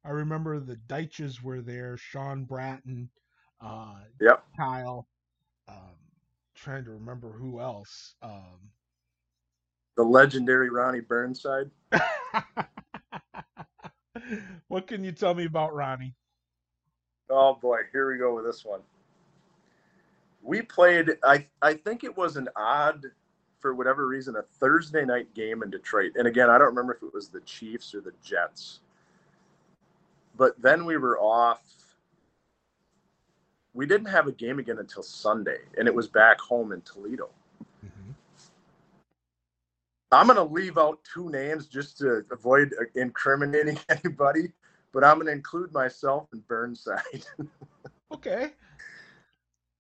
I remember the Deitches were there, Sean Bratton, uh, yep. Kyle. Um, trying to remember who else. Um, the legendary Ronnie Burnside. what can you tell me about Ronnie? Oh boy, here we go with this one. We played. I I think it was an odd, for whatever reason, a Thursday night game in Detroit. And again, I don't remember if it was the Chiefs or the Jets but then we were off. We didn't have a game again until Sunday, and it was back home in Toledo. I'm going to leave out two names just to avoid uh, incriminating anybody, but I'm going to include myself and Burnside. okay.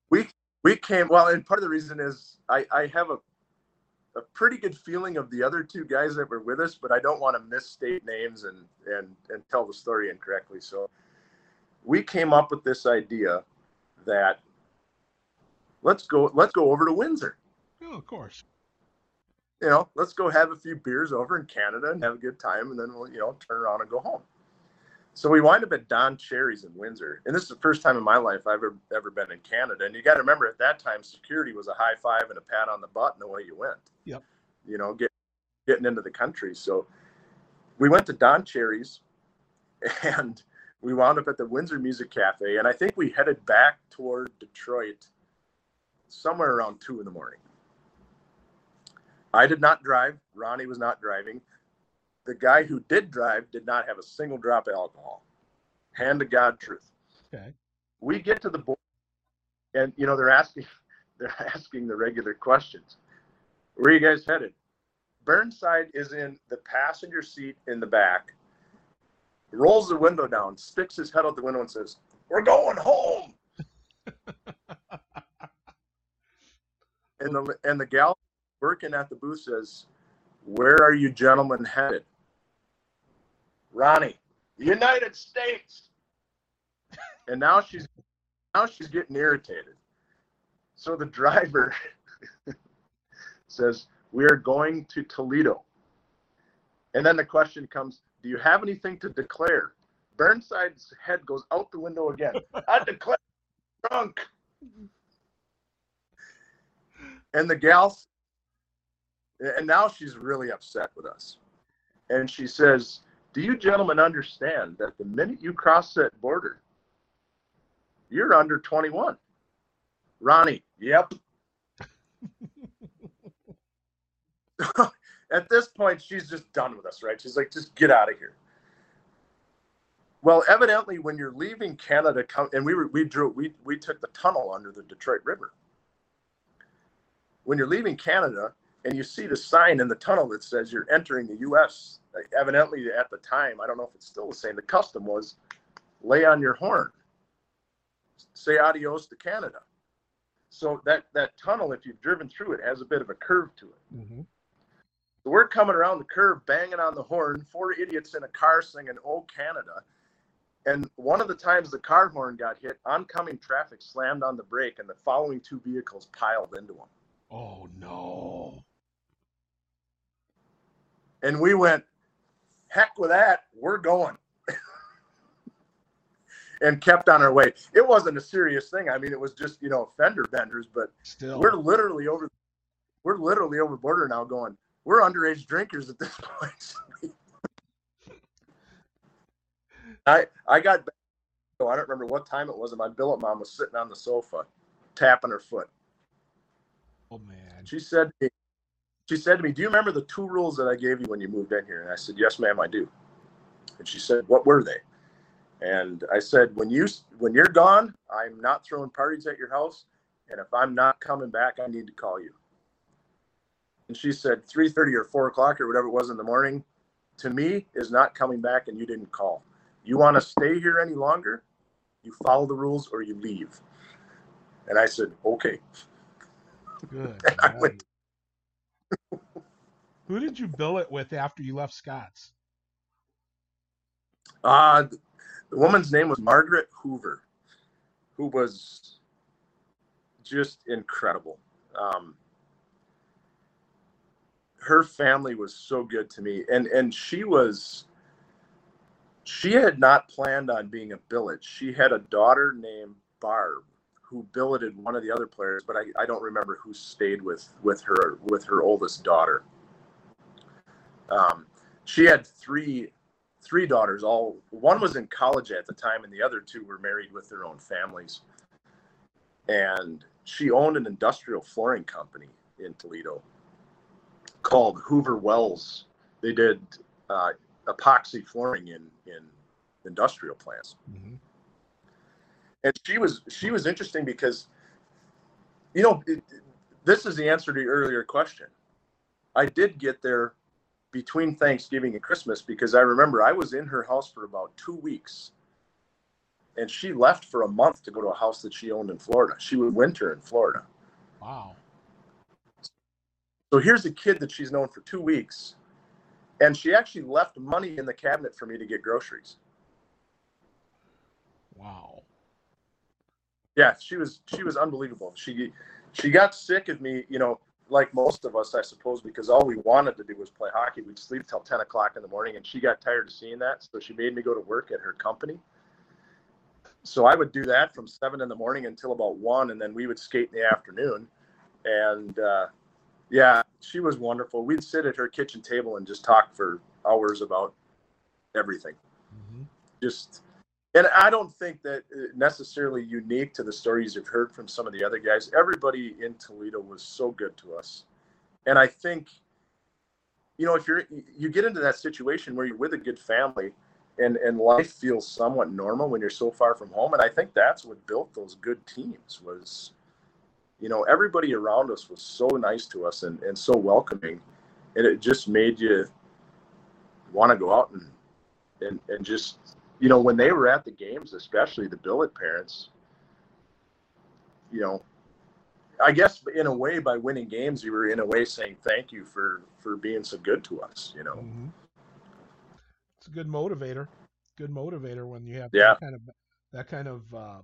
We we came well, and part of the reason is I I have a a pretty good feeling of the other two guys that were with us, but I don't want to misstate names and and and tell the story incorrectly. So we came up with this idea that let's go let's go over to Windsor. Oh, of course. You know, let's go have a few beers over in Canada and have a good time, and then we'll you know turn around and go home. So we wind up at Don Cherry's in Windsor, and this is the first time in my life I've ever, ever been in Canada. And you got to remember, at that time, security was a high five and a pat on the butt, and away you went. Yep. You know, get, getting into the country. So we went to Don Cherry's, and we wound up at the Windsor Music Cafe, and I think we headed back toward Detroit somewhere around two in the morning. I did not drive. Ronnie was not driving the guy who did drive did not have a single drop of alcohol. Hand to God truth. Okay. We get to the board, and you know they're asking they're asking the regular questions. Where are you guys headed? Burnside is in the passenger seat in the back, rolls the window down, sticks his head out the window, and says, "We're going home." and the and the gal working at the booth says, "Where are you gentlemen headed?" Ronnie, United States. and now she's now she's getting irritated. So the driver says, We are going to Toledo. And then the question comes, Do you have anything to declare? Burnside's head goes out the window again. I declare drunk. And the gal, and now she's really upset with us. And she says, Do you gentlemen understand that the minute you cross that border, you're under 21? Ronnie, yep. At this point, she's just done with us, right? She's like, just get out of here. Well, evidently, when you're leaving Canada, and we we drew we we took the tunnel under the Detroit River. When you're leaving Canada and you see the sign in the tunnel that says you're entering the U.S., evidently at the time, I don't know if it's still the same. The custom was lay on your horn, say adios to Canada. So that that tunnel, if you've driven through it, has a bit of a curve to it. Mm-hmm. So we're coming around the curve, banging on the horn, four idiots in a car singing "Oh Canada." And one of the times the car horn got hit, oncoming traffic slammed on the brake, and the following two vehicles piled into them. Oh no! And we went, heck with that, we're going and kept on our way. It wasn't a serious thing. I mean, it was just you know fender benders, but Still. we're literally over. We're literally over border now. Going, we're underage drinkers at this point. I I got. Oh, I don't remember what time it was, and my billet mom was sitting on the sofa, tapping her foot. Oh man! She said, she said to me, "Do you remember the two rules that I gave you when you moved in here?" And I said, "Yes, ma'am, I do." And she said, "What were they?" And I said, when you when you're gone, I'm not throwing parties at your house, and if I'm not coming back, I need to call you. And she said, 3:30 or 4 o'clock or whatever it was in the morning, to me is not coming back, and you didn't call. You want to stay here any longer? You follow the rules or you leave. And I said, okay. Good. Who did you bill it with after you left Scott's? Uh, the woman's name was Margaret Hoover, who was just incredible. Um, her family was so good to me, and and she was. She had not planned on being a billet. She had a daughter named Barb who billeted one of the other players, but I, I don't remember who stayed with with her with her oldest daughter. Um, she had three three daughters. All one was in college at the time, and the other two were married with their own families. And she owned an industrial flooring company in Toledo called Hoover Wells. They did uh, epoxy flooring in in industrial plants. Mm-hmm. And she was she was interesting because, you know, it, this is the answer to your earlier question. I did get there between Thanksgiving and Christmas because I remember I was in her house for about two weeks and she left for a month to go to a house that she owned in Florida. She would winter in Florida. Wow. So here's a kid that she's known for two weeks, and she actually left money in the cabinet for me to get groceries. Wow. Yeah, she was she was unbelievable. She she got sick of me, you know, like most of us, I suppose, because all we wanted to do was play hockey. We'd sleep till 10 o'clock in the morning, and she got tired of seeing that. So she made me go to work at her company. So I would do that from seven in the morning until about one, and then we would skate in the afternoon. And uh, yeah, she was wonderful. We'd sit at her kitchen table and just talk for hours about everything. Mm-hmm. Just and I don't think that uh, necessarily unique to the stories you've heard from some of the other guys. Everybody in Toledo was so good to us, and I think, you know, if you're you get into that situation where you're with a good family, and and life feels somewhat normal when you're so far from home and i think that's what built those good teams was you know everybody around us was so nice to us and, and so welcoming and it just made you want to go out and, and and just you know when they were at the games especially the billet parents you know i guess in a way by winning games you were in a way saying thank you for for being so good to us you know Mhm. It's a good motivator. Good motivator when you have Yeah. that kind of that kind of uh,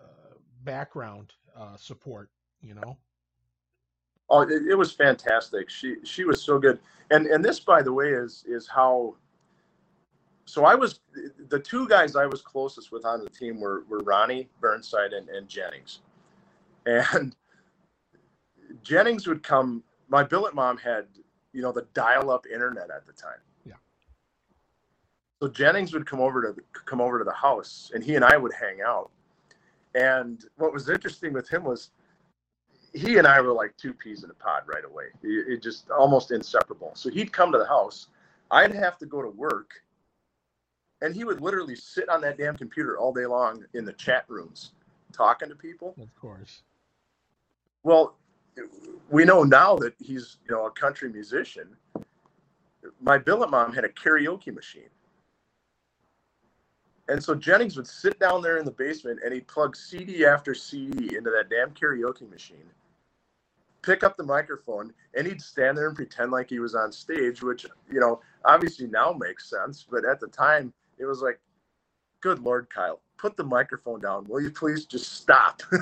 uh, background uh, support. You know. Oh, it, it was fantastic. She she was so good. And and this, by the way, is is how. So I was the two guys I was closest with on the team were were Ronnie Burnside and, and Jennings, and Jennings would come. My billet mom had you know the dial up internet at the time. Yeah. So Jennings would come over to the, come over to the house, and he and I would hang out. And what was interesting with him was he and I were like two peas in a pod right away. It, it just almost inseparable. So he'd come to the house. I'd have to go to work, and he would literally sit on that damn computer all day long in the chat rooms, talking to people. Of course. Well, we know now that he's you know a country musician. My billet mom had a karaoke machine. And so Jennings would sit down there in the basement and he'd plug CD after CD into that damn karaoke machine, pick up the microphone, and he'd stand there and pretend like he was on stage, which, you know, obviously now makes sense. But at the time, it was like, good Lord, Kyle, put the microphone down. Will you please just stop?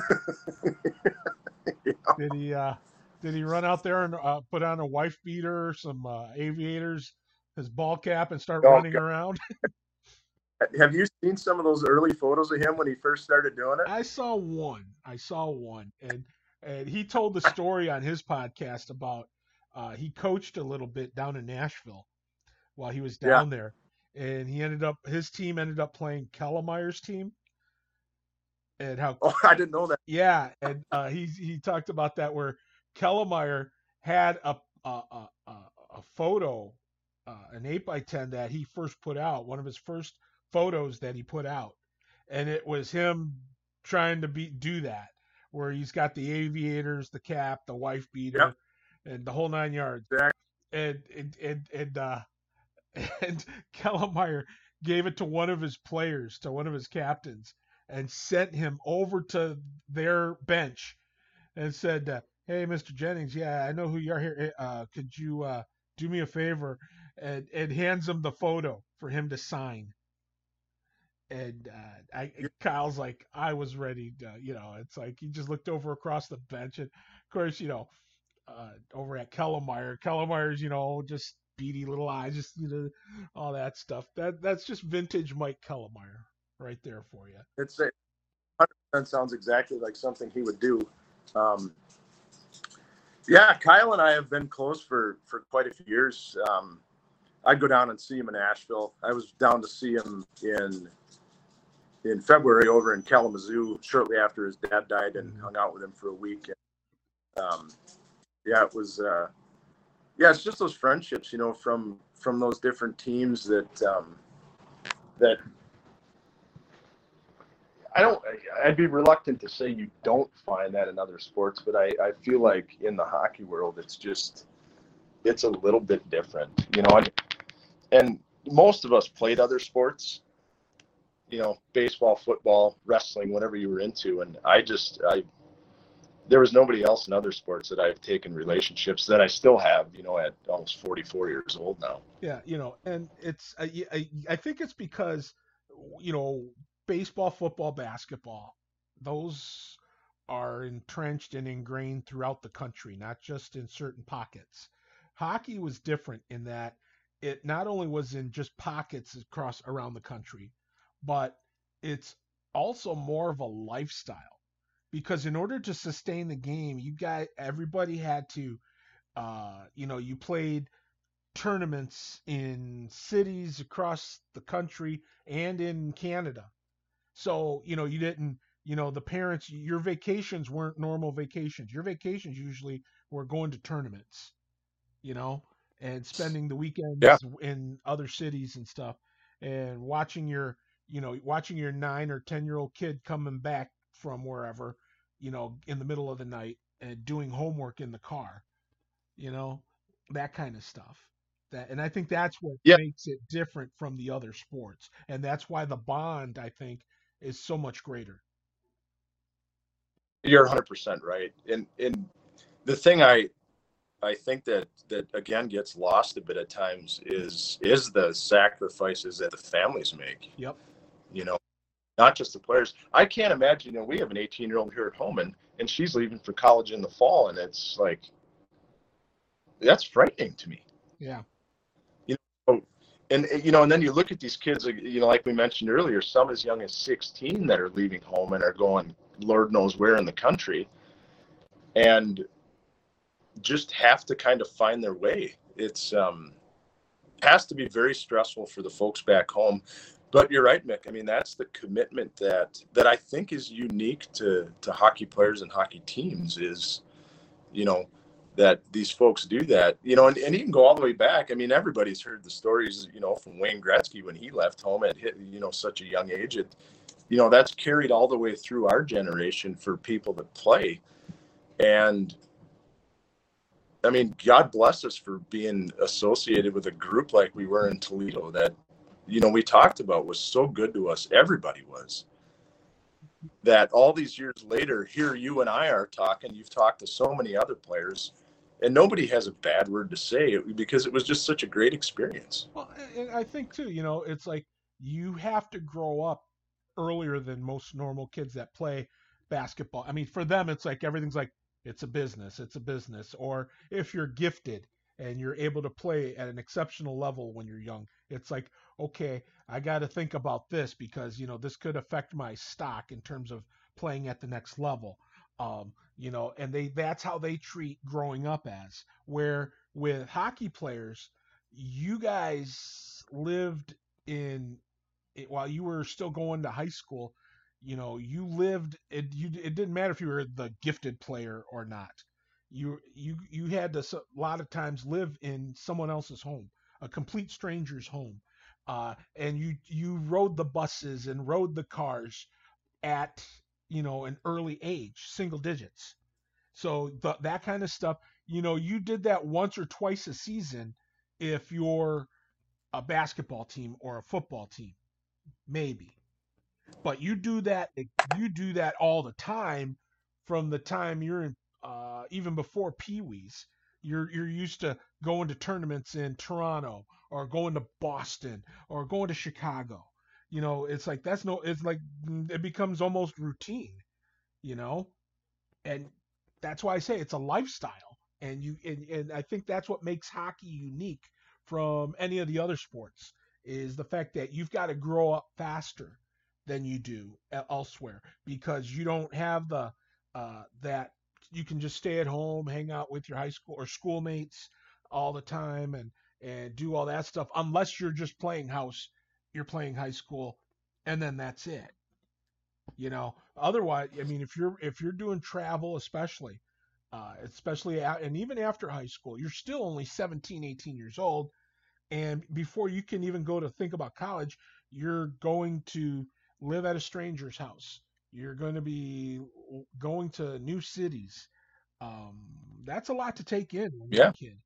Did he uh, did he run out there and uh, put on a wife beater, some uh, aviators, his ball cap, and start Oh, running God. around? Have you seen some of those early photos of him when he first started doing it? I saw one. I saw one, and and he told the story on his podcast about uh, he coached a little bit down in Nashville while he was Yeah. down there, and he ended up his team ended up playing Kellemeyer's team, and how Oh, I didn't know that. yeah, and uh, he he talked about that where Kellemeyer had a a a, a, photo, uh, an eight by ten that he first put out, one of his first photos that he put out, and it was him trying to be do that where he's got the aviators, the cap, the wife beater, and the whole nine yards. Exactly. And and and and uh, and Kellemeyer gave it to one of his players, to one of his captains, and sent him over to their bench and said, uh, "Hey, Mr. Jennings, yeah, I know who you are here. Uh, could you uh, do me a favor?" And and hands him the photo for him to sign. And uh, I, Kyle's like, I was ready to, you know, it's like he just looked over across the bench, and of course, you know, uh, over at Kellemeyer, Kellemeyer's, you know, just beady little eyes, just you know, all that stuff. That that's just vintage Mike Kellemeyer right there for you. It's a 100% sounds exactly like something he would do. Um, yeah, Kyle and I have been close for for quite a few years. Um, I'd go down and see him in Asheville. I was down to see him in in February over in Kalamazoo shortly after his dad died and Mhm. hung out with him for a week. And, um, yeah, it was. Uh, yeah, it's just those friendships, you know, from from those different teams that um, that I don't. I'd be reluctant to say you don't find that in other sports, but I, I feel like in the hockey world, it's just it's a little bit different, you know. And, and most of us played other sports, you know, baseball, football, wrestling, whatever you were into, and I just I there was nobody else in other sports that I've taken relationships that I still have, you know, at almost 44 years old now. Yeah, you know, and it's I, I, I think it's because you know baseball, football, basketball, those are entrenched and ingrained throughout the country, not just in certain pockets. Hockey was different in that it not only was in just pockets across around the country, but it's also more of a lifestyle because in order to sustain the game, you got everybody had to uh, you know, you played tournaments in cities across the country and in Canada. So, you know, you didn't, you know, the parents, your vacations weren't normal vacations. Your vacations usually were going to tournaments, you know, and spending the weekends Yeah. in other cities and stuff. and watching your you know watching your nine or ten year old kid coming back from wherever you know in the middle of the night and doing homework in the car you know that kind of stuff that and i think that's what Yeah. makes it different from the other sports and that's why the bond i think is so much greater You're 100% right. And and the thing I I think that that again gets lost a bit at times is is the sacrifices that the families make. yep not just the players. I can't imagine. You know, we have an 18 year old here at home, and and she's leaving for college in the fall, and it's like that's frightening to me. yeah You know, and you know, and then you look at these kids, you know, like we mentioned earlier, some as young as 16 that are leaving home and are going, Lord knows where in the country, and just have to kind of find their way. It's um, has to be very stressful for the folks back home. But you're right, Mick. I mean, that's the commitment that that I think is unique to to hockey players and hockey teams. Is you know that these folks do that, you know, and, and you can go all the way back. I mean, everybody's heard the stories, you know, from Wayne Gretzky when he left home at hit, you know, such a young age. It, you know, that's carried all the way through our generation for people that play. And I mean, God bless us for being associated with a group like we were in Toledo that, you know, we talked about was so good to us. Everybody was. That all these years later, here you and I are talking. You've talked to so many other players, and nobody has a bad word to say because it was just such a great experience. Well, and I think too, you know, it's like you have to grow up earlier than most normal kids that play basketball. I mean, for them, it's like everything's like it's a business, it's a business. Or if you're gifted and you're able to play at an exceptional level when you're young, it's like, okay, I got to think about this because, you know, this could affect my stock in terms of playing at the next level. Um, you know, and they that's how they treat growing up as where with hockey players, you guys lived in it, while you were still going to high school you know you lived it you it didn't matter if you were the gifted player or not you you you had to a lot of times live in someone else's home a complete stranger's home uh and you you rode the buses and rode the cars at you know an early age single digits. So th- that kind of stuff you know you did that once or twice a season if you're a basketball team or a football team maybe. But you do that you do that all the time from the time you're in uh, even before pee-wees you're you're used to going to tournaments in Toronto or going to Boston or going to Chicago. You know it's like that's no it's like mm, it becomes almost routine you know? And that's why I say it's a lifestyle and you and, and I think that's what makes hockey unique from any of the other sports is the fact that you've got to grow up faster than you do elsewhere because you don't have the uh, that you can just stay at home, hang out with your high school or schoolmates all the time, and and do all that stuff unless you're just playing house, you're playing high school, and then that's it. You know, otherwise, I mean, if you're if you're doing travel, especially, uh, especially out, and even after high school, you're still only 17, 18 years old, and before you can even go to think about college, you're going to live at a stranger's house. You're going to be going to new cities. Um, that's a lot to take in Yeah. a kid.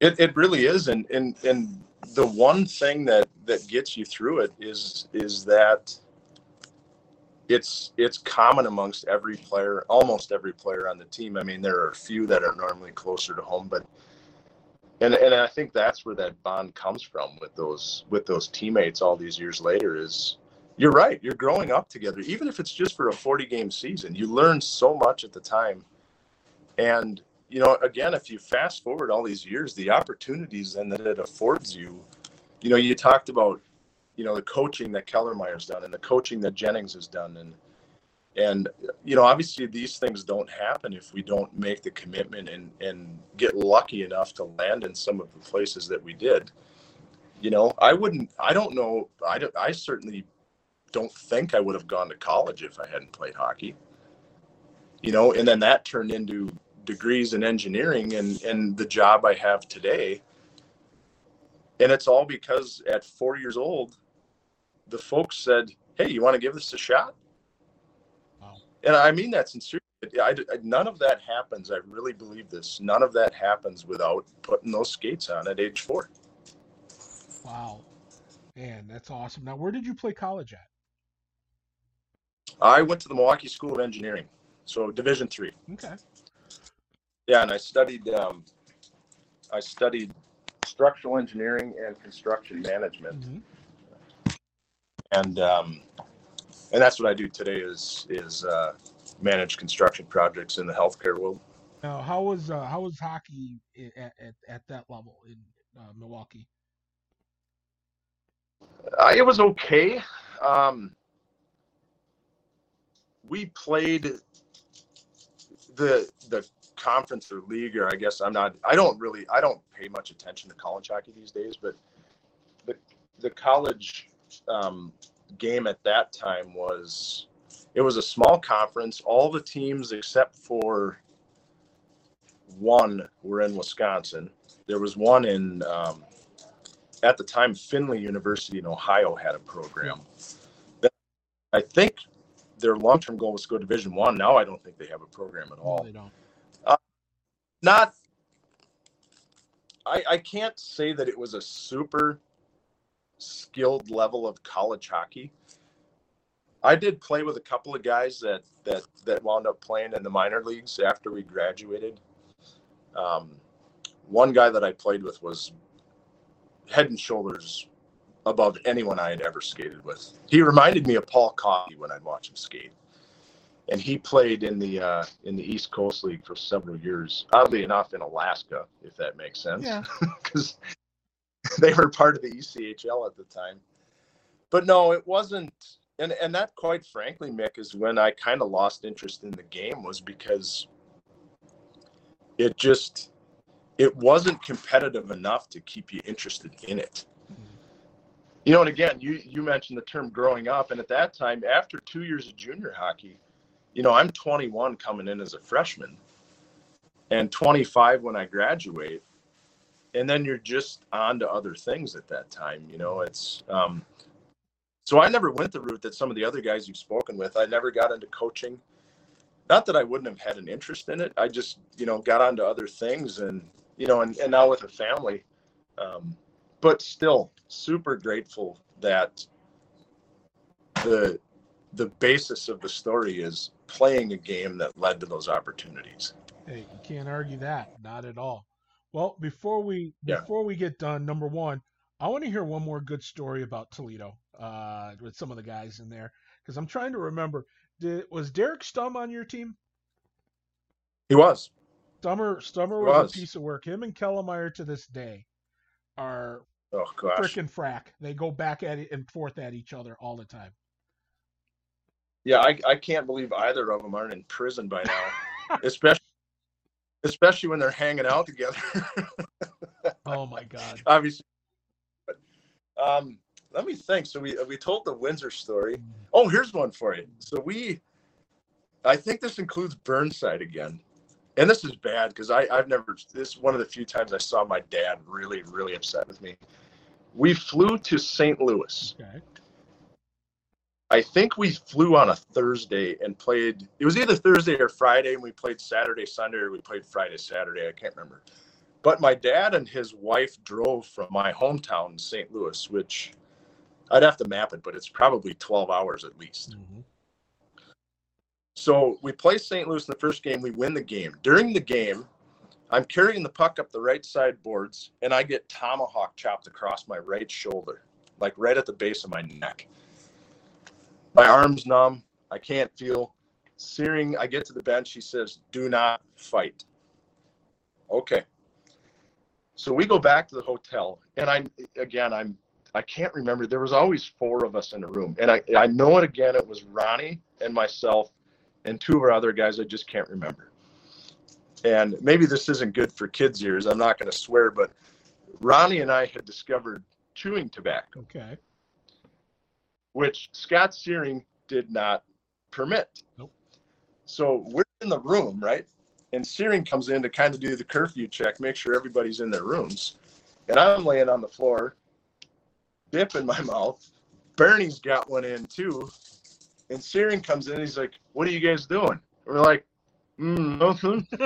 It, it really is, and and and the one thing that that gets you through it is is that it's it's common amongst every player, almost every player on the team. I mean, there are a few that are normally closer to home, but and and I think that's where that bond comes from with those with those teammates all these years later. Is you're right, you're growing up together, even if it's just for a 40 game season. You learn so much at the time, and you know, again, if you fast forward all these years, the opportunities then that it affords you, you know, you talked about, you know, the coaching that Kellermeyer's done and the coaching that Jennings has done. And, and, you know, obviously these things don't happen if we don't make the commitment and, and get lucky enough to land in some of the places that we did. You know, I wouldn't, I don't know, I, don't, I certainly don't think I would have gone to college if I hadn't played hockey. You know, and then that turned into degrees in engineering and and the job I have today And it's all because at four years old, the folks said, Hey, you want to give this a shot? Wow. And I mean that sincerely. I, I, none of that happens. I really believe this. None of that happens without putting those skates on at age four. Wow. Man, that's awesome. Now, where did you play college at? I went to the Milwaukee School of Engineering, so Division three. Okay. Yeah, and I studied um, I studied structural engineering and construction management, mm-hmm. and um, and that's what I do today is is uh, manage construction projects in the healthcare world. Now, how was uh, how was hockey at, at, at that level in uh, Milwaukee? Uh, it was okay. Um, we played the the conference or league, or I guess I'm not. I don't really. I don't pay much attention to college hockey these days, but the the college um, game at that time was it was a small conference. All the teams except for one were in Wisconsin. There was one in um, at the time Findlay University in Ohio had a program. That I think their long term goal was to go to Division One. Now I don't think they have a program at all. No, they don't. Uh, not. I I can't say that it was a super skilled level of college hockey. I did play with a couple of guys that that that wound up playing in the minor leagues after we graduated. Um, one guy that I played with was head and shoulders above anyone I had ever skated with. He reminded me of Paul Coffey when I'd watch him skate. And he played in the uh, in the East Coast League for several years. Oddly enough, in Alaska, if that makes sense, because yeah. they were part of the ECHL at the time. But no, it wasn't. And and that, quite frankly, Mick, is when I kind of lost interest in the game was because it just it wasn't competitive enough to keep you interested in it you know, and again, you you mentioned the term growing up, and at that time, after two years of junior hockey, you know, I'm 21 coming in as a freshman, and 25 when I graduate, and then you're just on to other things at that time. You know, it's um, so I never went the route that some of the other guys you've spoken with. I never got into coaching. Not that I wouldn't have had an interest in it. I just, you know, got onto other things, and you know, and and now with a family. Um, but still super grateful that the the basis of the story is playing a game that led to those opportunities. Hey, you can't argue that, not at all. Well, before we yeah. before we get done, number one, I want to hear one more good story about Toledo uh, with some of the guys in there because I'm trying to remember. Did, was Derek Stum on your team? He was. Stummer Stummer was, was, a piece of work. Him and Kellemeyer to this day are oh gosh freaking frack. They go back at it and forth at each other all the time. Yeah, I, I can't believe either of them aren't in prison by now, especially especially when they're hanging out together. oh my god! Obviously, but, um, let me think. So we we told the Windsor story. Oh, here's one for you. So we, I think this includes Burnside again and this is bad because I I've never this is one of the few times I saw my dad really really upset with me. We flew to St. Louis. Okay. I think we flew on a Thursday and played. It was either Thursday or Friday, and we played Saturday, Sunday, or we played Friday, Saturday. I can't remember. But my dad and his wife drove from my hometown, St. Louis, which I'd have to map it, but it's probably 12 hours at least. Mm-hmm. So we play St. Louis in the first game. We win the game. During the game, I'm carrying the puck up the right side boards, and I get tomahawk chopped across my right shoulder, like right at the base of my neck. My arm's numb. I can't feel. Searing, I get to the bench. He says, Do not fight. Okay. So we go back to the hotel, and I, again, I'm, I can't remember. There was always four of us in a room, and I, I know it again. It was Ronnie and myself and two of our other guys I just can't remember. And maybe this isn't good for kids' ears. I'm not going to swear, but Ronnie and I had discovered chewing tobacco. Okay. Which Scott Searing did not permit. Nope. So we're in the room, right? And Searing comes in to kind of do the curfew check, make sure everybody's in their rooms. And I'm laying on the floor, dip in my mouth. Bernie's got one in too. And Searing comes in. He's like, "What are you guys doing?" We're like, mm, "Nothing."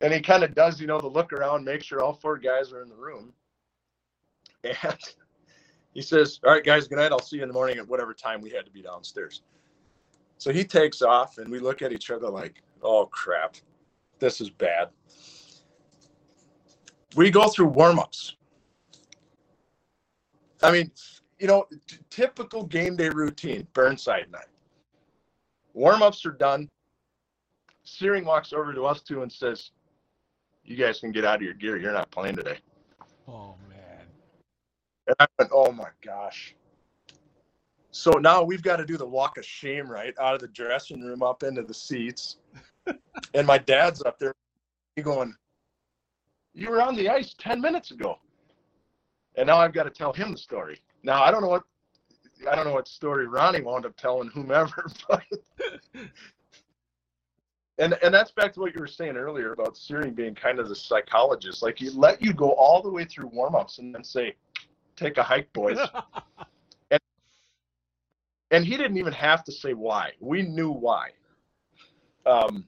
and he kind of does, you know, the look around, make sure all four guys are in the room. And he says, All right, guys, good night. I'll see you in the morning at whatever time we had to be downstairs. So he takes off, and we look at each other like, Oh, crap. This is bad. We go through warm ups. I mean, you know, t- typical game day routine, Burnside night. Warm ups are done. Searing walks over to us two and says, You guys can get out of your gear. You're not playing today. oh man. And I went, Oh my gosh. So now we've got to do the walk of shame, right? Out of the dressing room up into the seats. and my dad's up there he going, You were on the ice 10 minutes ago. And now I've got to tell him the story. Now I don't know what I don't know what story Ronnie wound up telling whomever, but and and that's back to what you were saying earlier about Searing being kind of the psychologist. Like he let you go all the way through warm-ups and then say, "Take a hike, boys." and and he didn't even have to say why. We knew why. Um,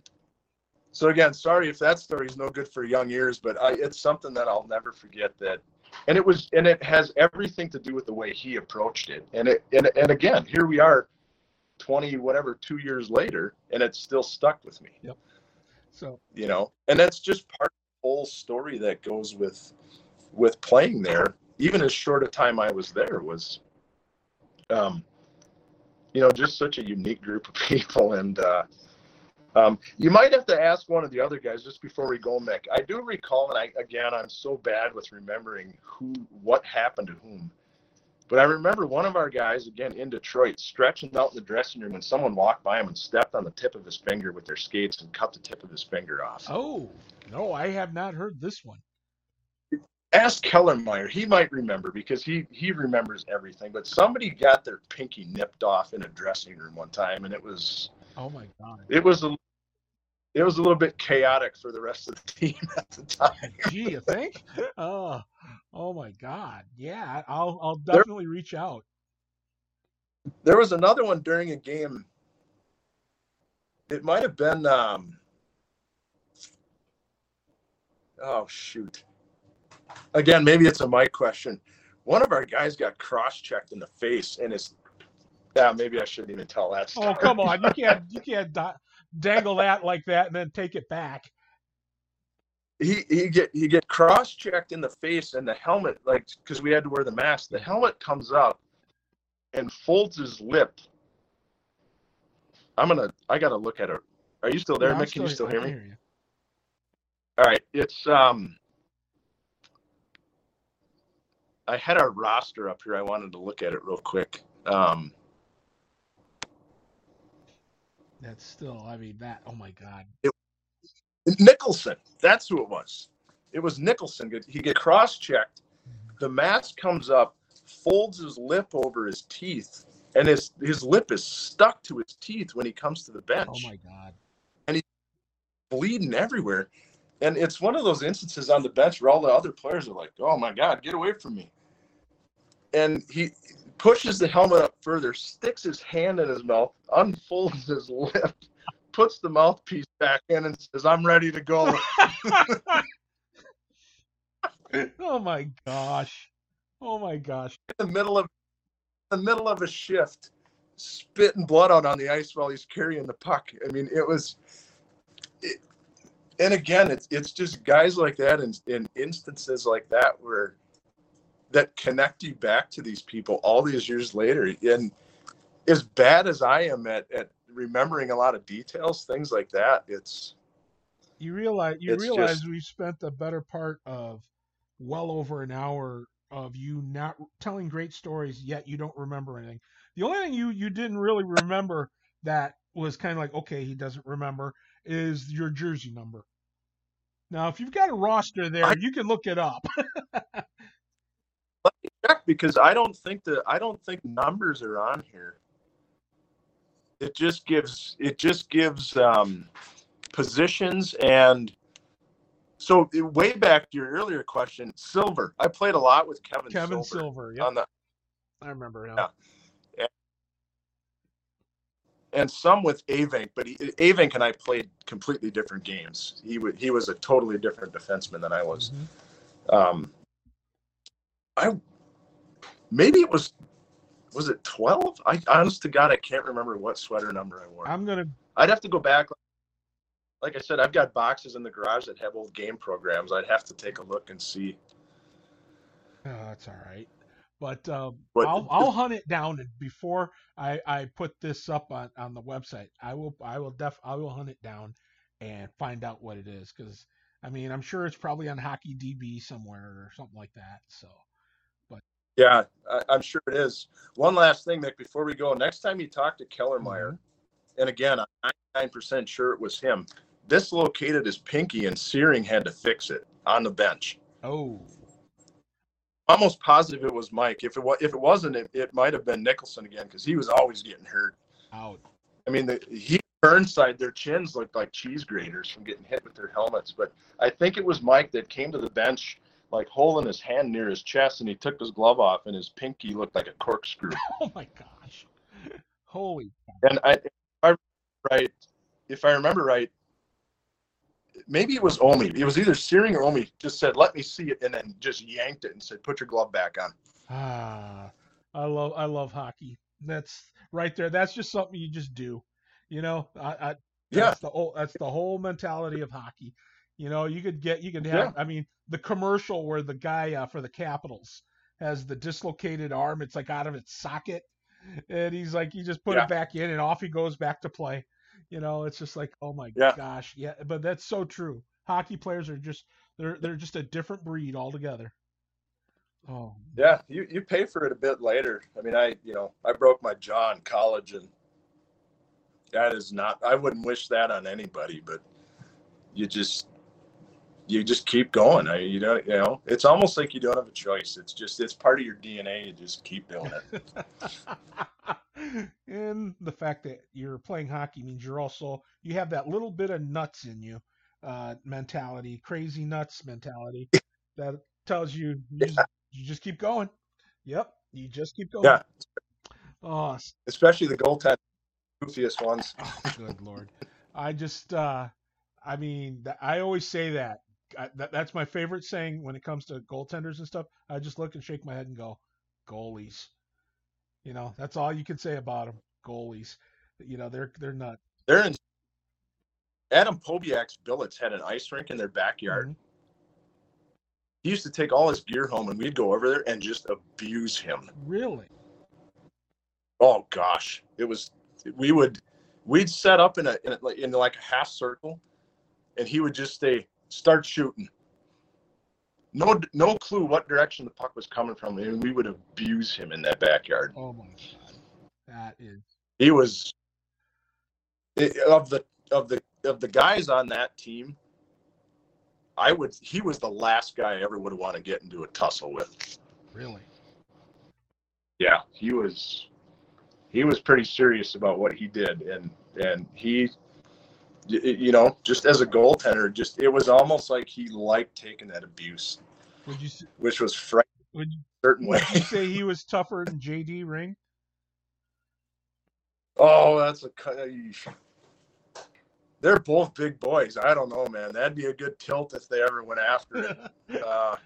so again, sorry if that story is no good for young ears, but I, it's something that I'll never forget. That, and it was, and it has everything to do with the way he approached it. And it, and and again, here we are, twenty whatever, two years later, and it's still stuck with me. Yep. So You know, and that's just part of the whole story that goes with with playing there. Even as short a time I was there was, um, you know, just such a unique group of people. And uh, um, you might have to ask one of the other guys just before we go, Mick. I do recall, and I again, I'm so bad with remembering who, what happened to whom. But I remember one of our guys, again in Detroit, stretching out in the dressing room, and someone walked by him and stepped on the tip of his finger with their skates and cut the tip of his finger off. oh no, I have not heard this one. Ask Kellermeyer; he might remember because he he remembers everything. But somebody got their pinky nipped off in a dressing room one time, and it was Oh my god. it was a it was a little bit chaotic for the rest of the team at the time. Gee, you think? Oh, oh my God. Yeah, I'll I'll There- definitely reach out. There was another one during a game. It might have been um oh shoot. Again, maybe it's a mic question. One of our guys got cross-checked in the face and his yeah, maybe I shouldn't even tell that story. Oh come on, you can't you can't da- dangle that like that and then take it back. he he get he get cross checked in the face and the helmet like because we had to wear the mask. The helmet comes up and folds his lip. I'm gonna i gotta look at it are you still there Yeah, I'm mick? Can you still I hear me? you. all right it's um i had our roster up here. I wanted to look at it real quick. Um That's still, I mean, that. Oh my God. nicholson that's who it was it was nicholson he get cross checked mm-hmm. the mask comes up, folds his lip over his teeth, and his his lip is stuck to his teeth when he comes to the bench, Oh my God. And he's bleeding everywhere. And it's one of those instances on the bench where all the other players are like, "Oh my God, get away from me!" And he pushes the helmet up further, sticks his hand in his mouth, unfolds his lip, puts the mouthpiece back in, and says, "I'm ready to go." oh my gosh. Oh my gosh. in the middle of the middle of a shift, spitting blood out on the ice while he's carrying the puck. I mean, it was. It, and again, it's it's just guys like that and in instances like that where that connect you back to these people all these years later. And as bad as I am at at remembering a lot of details, things like that, it's You realize you realize just- we spent the better part of well over an hour of you not telling great stories yet you don't remember anything. The only thing you you didn't really remember that was kind of like okay he doesn't remember is your jersey number. Now if you've got a roster there, I- you can look it up. check because I don't think that I don't think numbers are on here. It just gives it just gives um, positions and So way back to your earlier question, Silver. I played a lot with Kevin. Kevin Silver, Silver. Yep. on the I remember. Yeah. Yeah. and some with Avink, but he, Avink and I played completely different games. He w- he was a totally different defenseman than I was. Mhm. Um, I maybe it was was it twelve? I honest to God, I can't remember what sweater number I wore. I'm gonna. I'd have to go back. Like I said, I've got boxes in the garage that have old game programs. I'd have to take a look and see. Oh, that's all right. But um, But- I'll I'll hunt it down and before I I put this up on on the website. I will I will def I will hunt it down and find out what it is because I mean I'm sure it's probably on Hockey DB somewhere or something like that. So Yeah, I, I'm sure it is. One last thing, Mick, before we go. Next time you talk to Kellermeyer, mm-hmm. and again, I'm 99% sure it was him. Dislocated his pinky, and Searing had to fix it on the bench. oh Almost positive it was Mike. If it was, if it wasn't, it, it might have been Nicholson again because he was always getting hurt. out I mean, the, he Burnside, their chins looked like cheese graters from getting hit with their helmets. But I think it was Mike that came to the bench, like holding his hand near his chest, and he took his glove off, and his pinky looked like a corkscrew. oh my gosh holy And I, if I right, if I remember right, maybe it was Omi. It was either Searing or Omi. Just said, "Let me see it," and then just yanked it and said, "Put your glove back on." ah I love I love hockey. That's right there. That's just something you just do. You know I, I Yeah, That's the whole that's the whole mentality of hockey. You know, you could get you could have I mean, the commercial where the guy uh, for the Capitals has the dislocated arm, it's like out of its socket. And he's like he just put Yeah. it back in and off he goes back to play. You know, it's just like, oh my Yeah. gosh. Yeah, but that's so true. Hockey players are just they're they're just a different breed altogether. Oh, yeah. You you pay for it a bit later. I mean, I you know I broke my jaw in college, and that is not. I wouldn't wish that on anybody, but you just you just keep going. I you don't you know it's almost like you don't have a choice. It's just it's part of your DNA. You just keep doing it. and the fact that you're playing hockey means you're also you have that little bit of nuts in you uh mentality crazy nuts mentality that tells you you just, you just keep going yep you just keep going Yeah. oh, especially the goaltender, goofiest ones. oh good lord i just uh i mean i always say that. I, that that's my favorite saying when it comes to goaltenders and stuff i just look and shake my head and go goalies you know that's all you can say about them goalies you know they're they're not They're in. Adam Pobiak's billets had an ice rink in their backyard. Mhm. He used to take all his gear home, and we'd go over there and just abuse him. Really? Oh gosh, it was. We would, we'd set up in a in, a, in like a half circle, and he would just say, "Start shooting." No, no clue what direction the puck was coming from, and we would abuse him in that backyard. Oh my god. That is He was of the of the of the guys on that team. I would. He was the last guy I ever would want to get into a tussle with. really. Yeah, he was. He was pretty serious about what he did, and and he, you know, just as a goaltender, just it was almost like he liked taking that abuse, Would you which was frightening would you, in a certain way. you say he was tougher than JD Ring? Oh, that's a cut. They're both big boys. I don't know, man. That'd be a good tilt if they ever went after it. uh,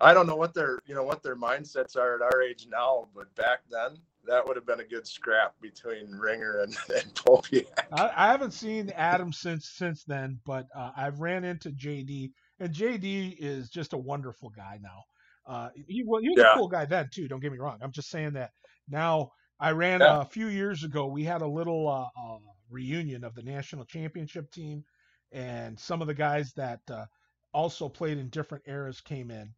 I don't know what their you know what their mindsets are at our age now, but back then that would have been a good scrap between Ringer and, and Pobiak. I, I haven't seen Adam since since then, but uh, I've ran into JD, and JD is just a wonderful guy now. Uh, he, well, he was Yeah. a cool guy then too. Don't get me wrong. I'm just saying that now. I ran Yeah. a few years ago. We had a little uh, uh, reunion of the national championship team, and some of the guys that uh, also played in different eras came in,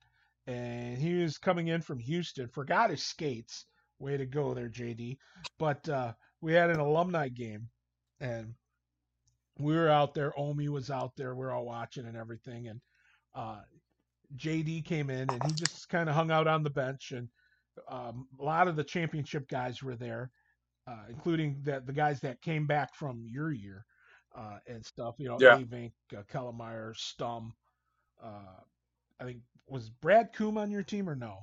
and he was coming in from Houston. Forgot his skates. Way to go there, JD. But uh, we had an alumni game, and we were out there. Omi was out there. We are all watching and everything. And uh, JD came in and he just kind of hung out on the bench. And um, a lot of the championship guys were there, uh, including the, the guys that came back from your year. uh, and stuff. You know, Yeah. Avink, uh, Kellemeyer, Stum. Uh, I think was Brad Coombe on your team or no?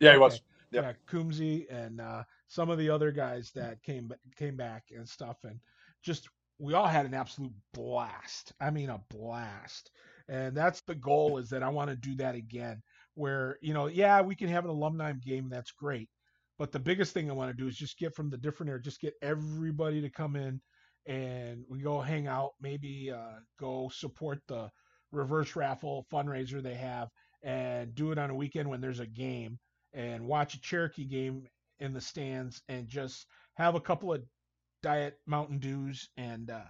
Yeah, he was. Yep. Yeah, Coombsy and uh, some of the other guys that came came back and stuff, and just we all had an absolute blast. I mean, a blast. And that's the goal is that I want to do that again. Where you know, yeah, we can have an alumni game. That's great. But the biggest thing I want to do is just get from the different area, just get everybody to come in and we go hang out, maybe uh, go support the reverse raffle fundraiser they have and do it on a weekend when there's a game and watch a Cherokee game in the stands and just have a couple of diet Mountain Dews and uh,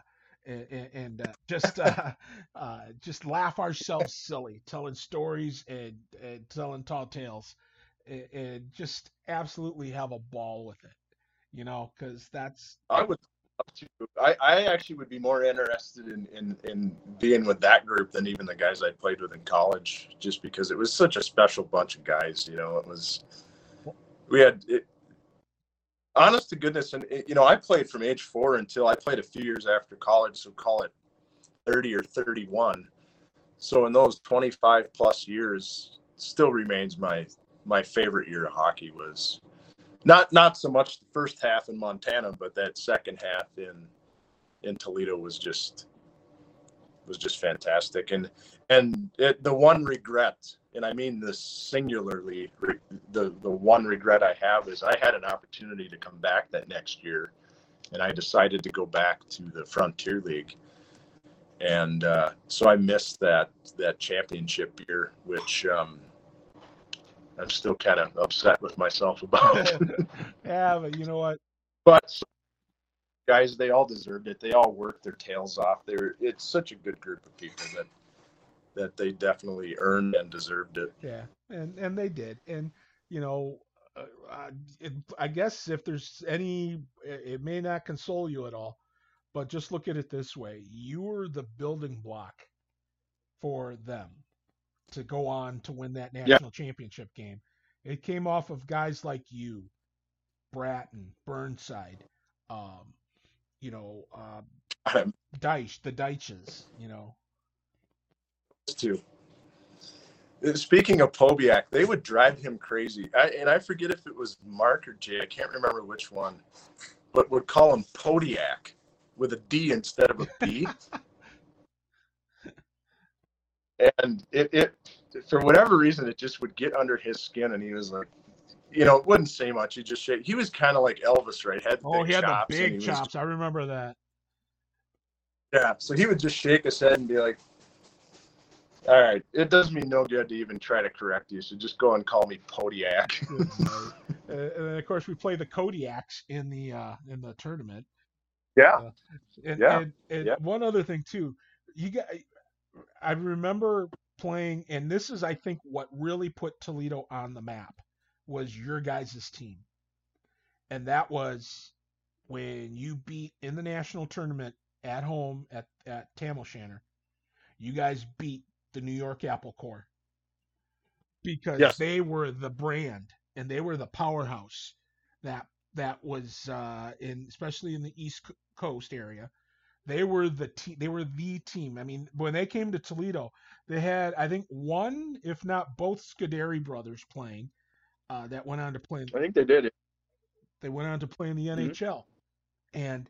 and, and uh, just uh, uh, just laugh ourselves silly, telling stories and, and telling tall tales, and, and just absolutely have a ball with it, you know, because that's I would to. I, I actually would be more interested in, in, in being with that group than even the guys I played with in college, just because it was such a special bunch of guys. You know, it was, we had, it, honest to goodness, and it, you know, I played from age four until I played a few years after college, so call it 30 or 31. So in those 25 plus years, still remains my my favorite year of hockey was not not so much the first half in Montana, but that second half in in Toledo was just was just fantastic. And and it, the one regret, and I mean this singularly, the the one regret I have is I had an opportunity to come back that next year, and I decided to go back to the Frontier League. And uh, so I missed that that championship year, which um, I'm still kind of upset with myself about. It. yeah, but you know what? but guys, they all deserved it. They all worked their tails off. They're it's such a good group of people that that they definitely earned and deserved it. Yeah, and and they did, and you know, uh, it, I guess if there's any, it it may not console you at all, but just look at it this way: you were the building block for them to go on to win that national championship game. It came off of guys like you, Bratton, Burnside, um, you know, uh, Um, Deitch, the Deitches, you know. too. Speaking of Pobiak, they would drive him crazy. I, and I forget if it was Mark or Jay. I can't remember which one, but would call him Podiak with a D instead of a B. and it, it, for whatever reason, it just would get under his skin, and he was like, you know, it wouldn't say much. He just shake. He was kind of like Elvis, right? Had Oh, he had the big chops. I remember that. yeah, so he would just shake his head and be like, "All right, it does me no good to even try to correct you, so just go and call me podiac uh, and then of course we play the Kodiaks in the uh, in the tournament. yeah, And, Yeah, and, and yeah. one other thing too, you got. I remember playing, and this is I think what really put Toledo on the map was your guys' team, and that was when you beat in the national tournament at home at at Tam O'Shanter. You guys beat the New York Apple Corps because Yes. they were the brand and they were the powerhouse that that was uh, in especially in the East Coast area. They were the team. They were the team. I mean, when they came to Toledo, they had I think one, if not both, Scuderi brothers playing. Uh, that went on to play. I think they did. They went on to play in the Mhm. NHL, and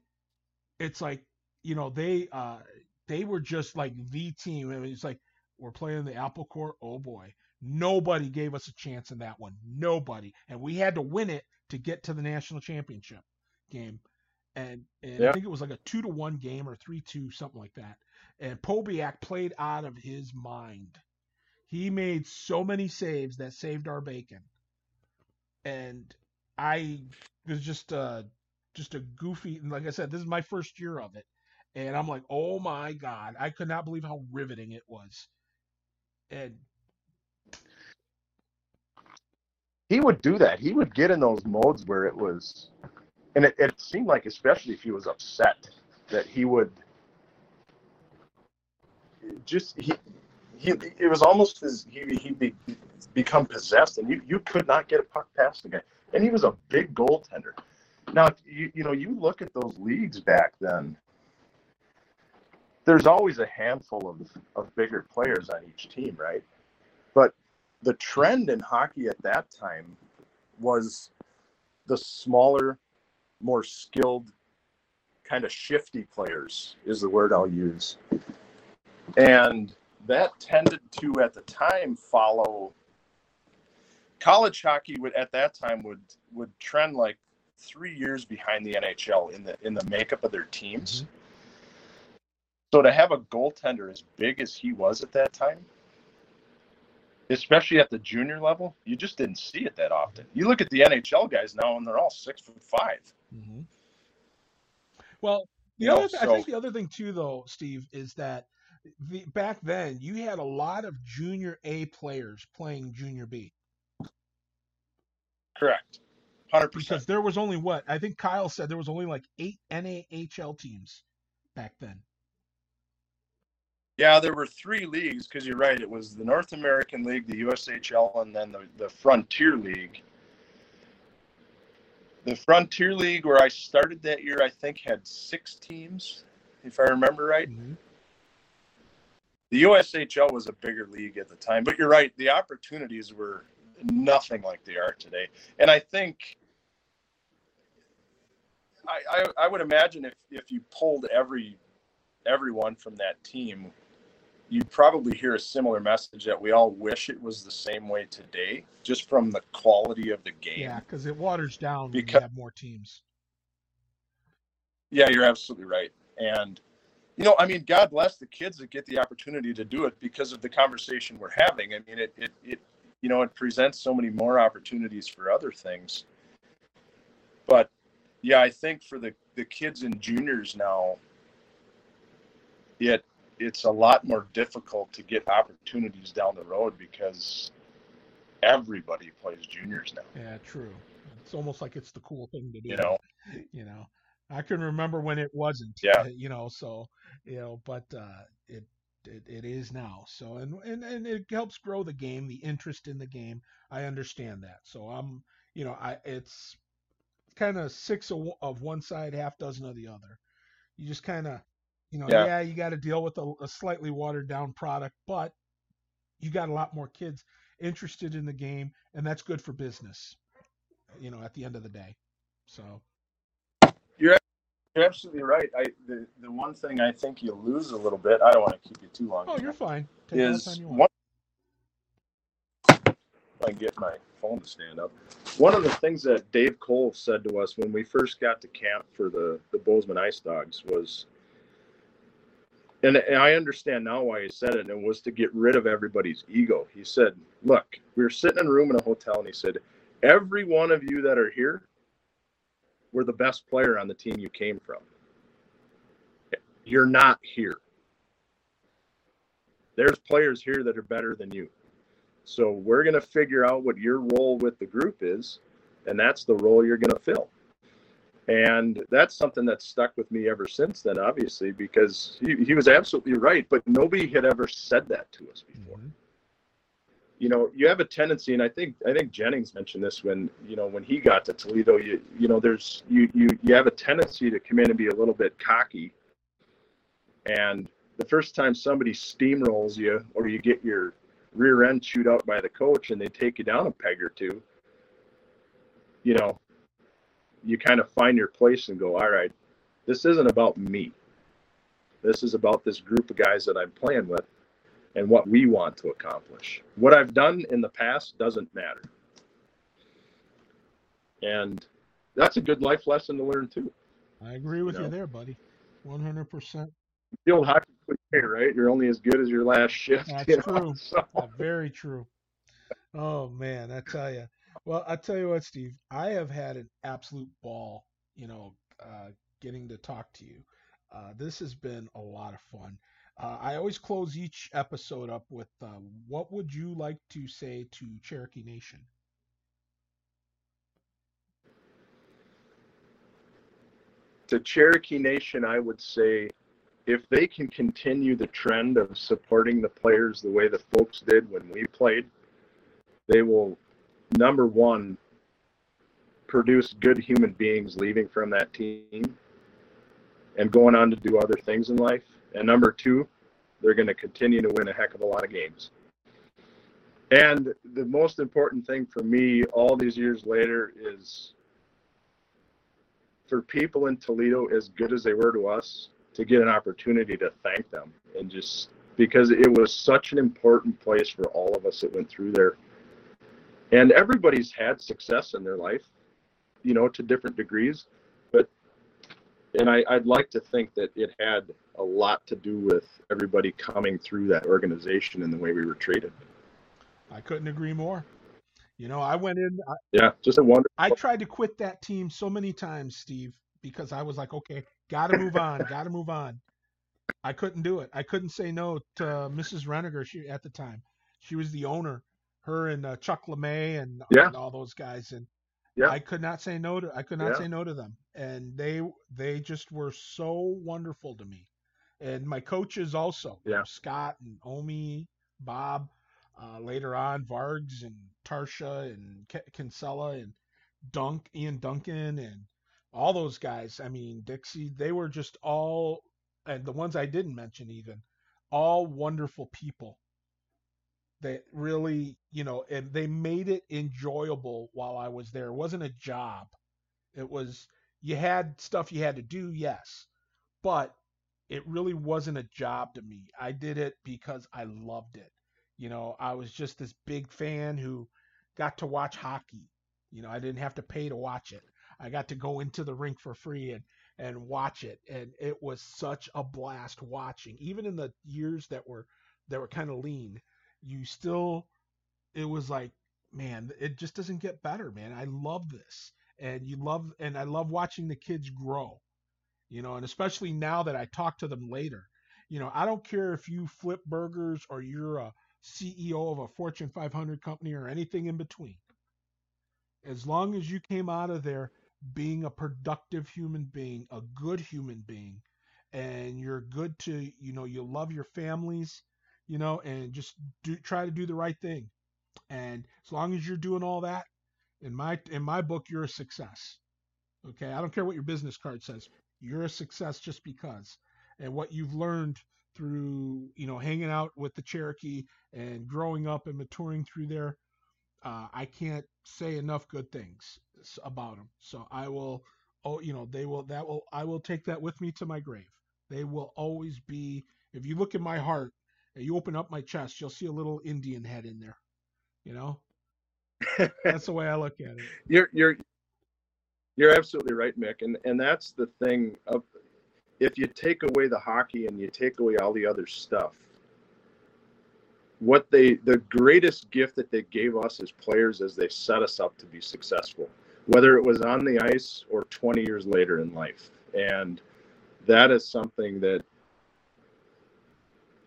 it's like you know they uh, they were just like the team. I mean, it's like we're playing the Apple Corps. Oh boy, nobody gave us a chance in that one. Nobody, and we had to win it to get to the national championship game. And, and I think it was like a two to one game or three two something like that. And Pobiak played out of his mind. He made so many saves that saved our bacon. And I was just uh just a goofy and like I said, this is my first year of it. And I'm like, oh my God. I could not believe how riveting it was. And He would do that. He would get in those modes where it was, and it, it seemed like, especially if he was upset, that he would just he he. It was almost as he he be, become possessed, and you you could not get a puck past the guy. And he was a big goaltender. Now you you know you look at those leagues back then, there's always a handful of, of bigger players on each team, right? But the trend in hockey at that time was the smaller, more skilled, kind of shifty players, is the word I'll use. And that tended to, at the time, follow college hockey would at that time would would trend like three years behind the NHL in the in the makeup of their teams. Mm-hmm. So to have a goaltender as big as he was at that time, especially at the junior level, you just didn't see it that often. You look at the NHL guys now, and they're all six foot 5 mm-hmm. Well, the you other, know, so, I think the other thing too, though, Steve, is that the, back then you had a lot of junior A players playing junior B. Correct. 100%. Because there was only what? I think Kyle said there was only like eight NAHL teams back then. Yeah, there were three leagues because you're right. It was the North American League, the USHL, and then the, the Frontier League. The Frontier League, where I started that year, I think had six teams, if I remember right. Mm-hmm. The USHL was a bigger league at the time, but you're right. The opportunities were nothing like they are today. And I think I, I, I would imagine if, if you pulled every everyone from that team, you'd probably hear a similar message that we all wish it was the same way today, just from the quality of the game. Yeah, because it waters down because, when you have more teams. Yeah, you're absolutely right. And you know, I mean, God bless the kids that get the opportunity to do it because of the conversation we're having. I mean, it it, it you know, it presents so many more opportunities for other things. But yeah, I think for the, the kids and juniors now, it it's a lot more difficult to get opportunities down the road because everybody plays juniors now. Yeah, true. It's almost like it's the cool thing to do. You know, you know, I can remember when it wasn't. Yeah. You know, so you know, but uh, it it, it is now. So and, and and it helps grow the game, the interest in the game. I understand that. So I'm you know I it's kind of six of, of one side, half dozen of the other. You just kind of you know yeah, yeah you got to deal with a, a slightly watered down product, but you got a lot more kids interested in the game, and that's good for business. You know, at the end of the day. So you're you're absolutely right. I the, the one thing I think you lose a little bit. I don't want to keep you too long. Oh, you're fine. Take is one. I get my phone to stand up. One of the things that Dave Cole said to us when we first got to camp for the the Bozeman Ice Dogs was, and, I understand now why he said it. And it was to get rid of everybody's ego. He said, "Look, we were sitting in a room in a hotel, and he said, every one of you that are here were the best player on the team you came from. You're not here. There's players here that are better than you. So we're going to figure out what your role with the group is, and that's the role you're going to fill. And that's something that's stuck with me ever since then, obviously, because he, he was absolutely right, but nobody had ever said that to us before. Mm-hmm you know, you have a tendency, and I think I think Jennings mentioned this when you know when he got to Toledo. You you know, there's you you you have a tendency to come in and be a little bit cocky, and the first time somebody steamrolls you or you get your rear end chewed out by the coach and they take you down a peg or two, you know, you kind of find your place and go, all right, this isn't about me. This is about this group of guys that I'm playing with and what we want to accomplish. What I've done in the past doesn't matter. And that's a good life lesson to learn too. I agree with you, know? you there, buddy. 100%. The old hockey cliche, right? You're only as good as your last shift. That's true. So. very true. Oh man, I tell you. Well, I'll tell you what, Steve. I have had an absolute ball. You know, uh, getting to talk to you. Uh, this has been a lot of fun. Uh, I always close each episode up with uh, what would you like to say to Cherokee Nation? To Cherokee Nation, I would say if they can continue the trend of supporting the players the way the folks did when we played, they will, number one, produce good human beings leaving from that team and going on to do other things in life And number two, they're going to continue to win a heck of a lot of games. And the most important thing for me all these years later is for people in Toledo, as good as they were to us, to get an opportunity to thank them and just because it was such an important place for all of us that went through there. And everybody's had success in their life, you know, to different degrees. But, and I, I'd like to think that it had a lot to do with everybody coming through that organization and the way we were treated. I couldn't agree more. You know, I went in. I, yeah, just a wonderful. I tried to quit that team so many times, Steve, because I was like, okay, got to move on, got to move on. I couldn't do it. I couldn't say no to Mrs. Reniger she, at the time. She was the owner, her and uh, Chuck LeMay and, yeah. and all those guys, and yeah. I could not say no to. I could not Yeah. say no to them, and they they just were so wonderful to me, and my coaches also. Yeah. Scott and Omi, Bob, uh, later on Vargs and Tarsha and K- Kinsella and Dunk, Ian Duncan and all those guys. I mean Dixie, they were just all, and the ones I didn't mention even, all wonderful people. That really, you know, and they made it enjoyable while I was there. It wasn't a job. It was you had stuff you had to do, yes, but it really wasn't a job to me. I did it because I loved it. You know, I was just this big fan who got to watch hockey. You know, I didn't have to pay to watch it. I got to go into the rink for free and and watch it and it was such a blast watching. Even in the years that were that were kind of lean, you still it was like, man, it just doesn't get better, man. I love this. And you love and I love watching the kids grow. You know, and especially now that I talk to them later. You know, I don't care if you flip burgers or you're a CEO of a Fortune 500 company or anything in between. As long as you came out of there being a productive human being, a good human being, and you're good to, you know, you love your families, you know, and just do try to do the right thing. And as long as you're doing all that, in my in my book, you're a success. Okay, I don't care what your business card says. You're a success just because. And what you've learned through, you know, hanging out with the Cherokee and growing up and maturing through there, uh, I can't say enough good things about them. So I will, oh, you know, they will, that will, I will take that with me to my grave. They will always be, if you look in my heart you open up my chest, you'll see a little Indian head in there. You know, that's the way I look at it. you're you're you're absolutely right, Mick, and and that's the thing of if you take away the hockey and you take away all the other stuff, what they the greatest gift that they gave us as players is they set us up to be successful, whether it was on the ice or 20 years later in life, and that is something that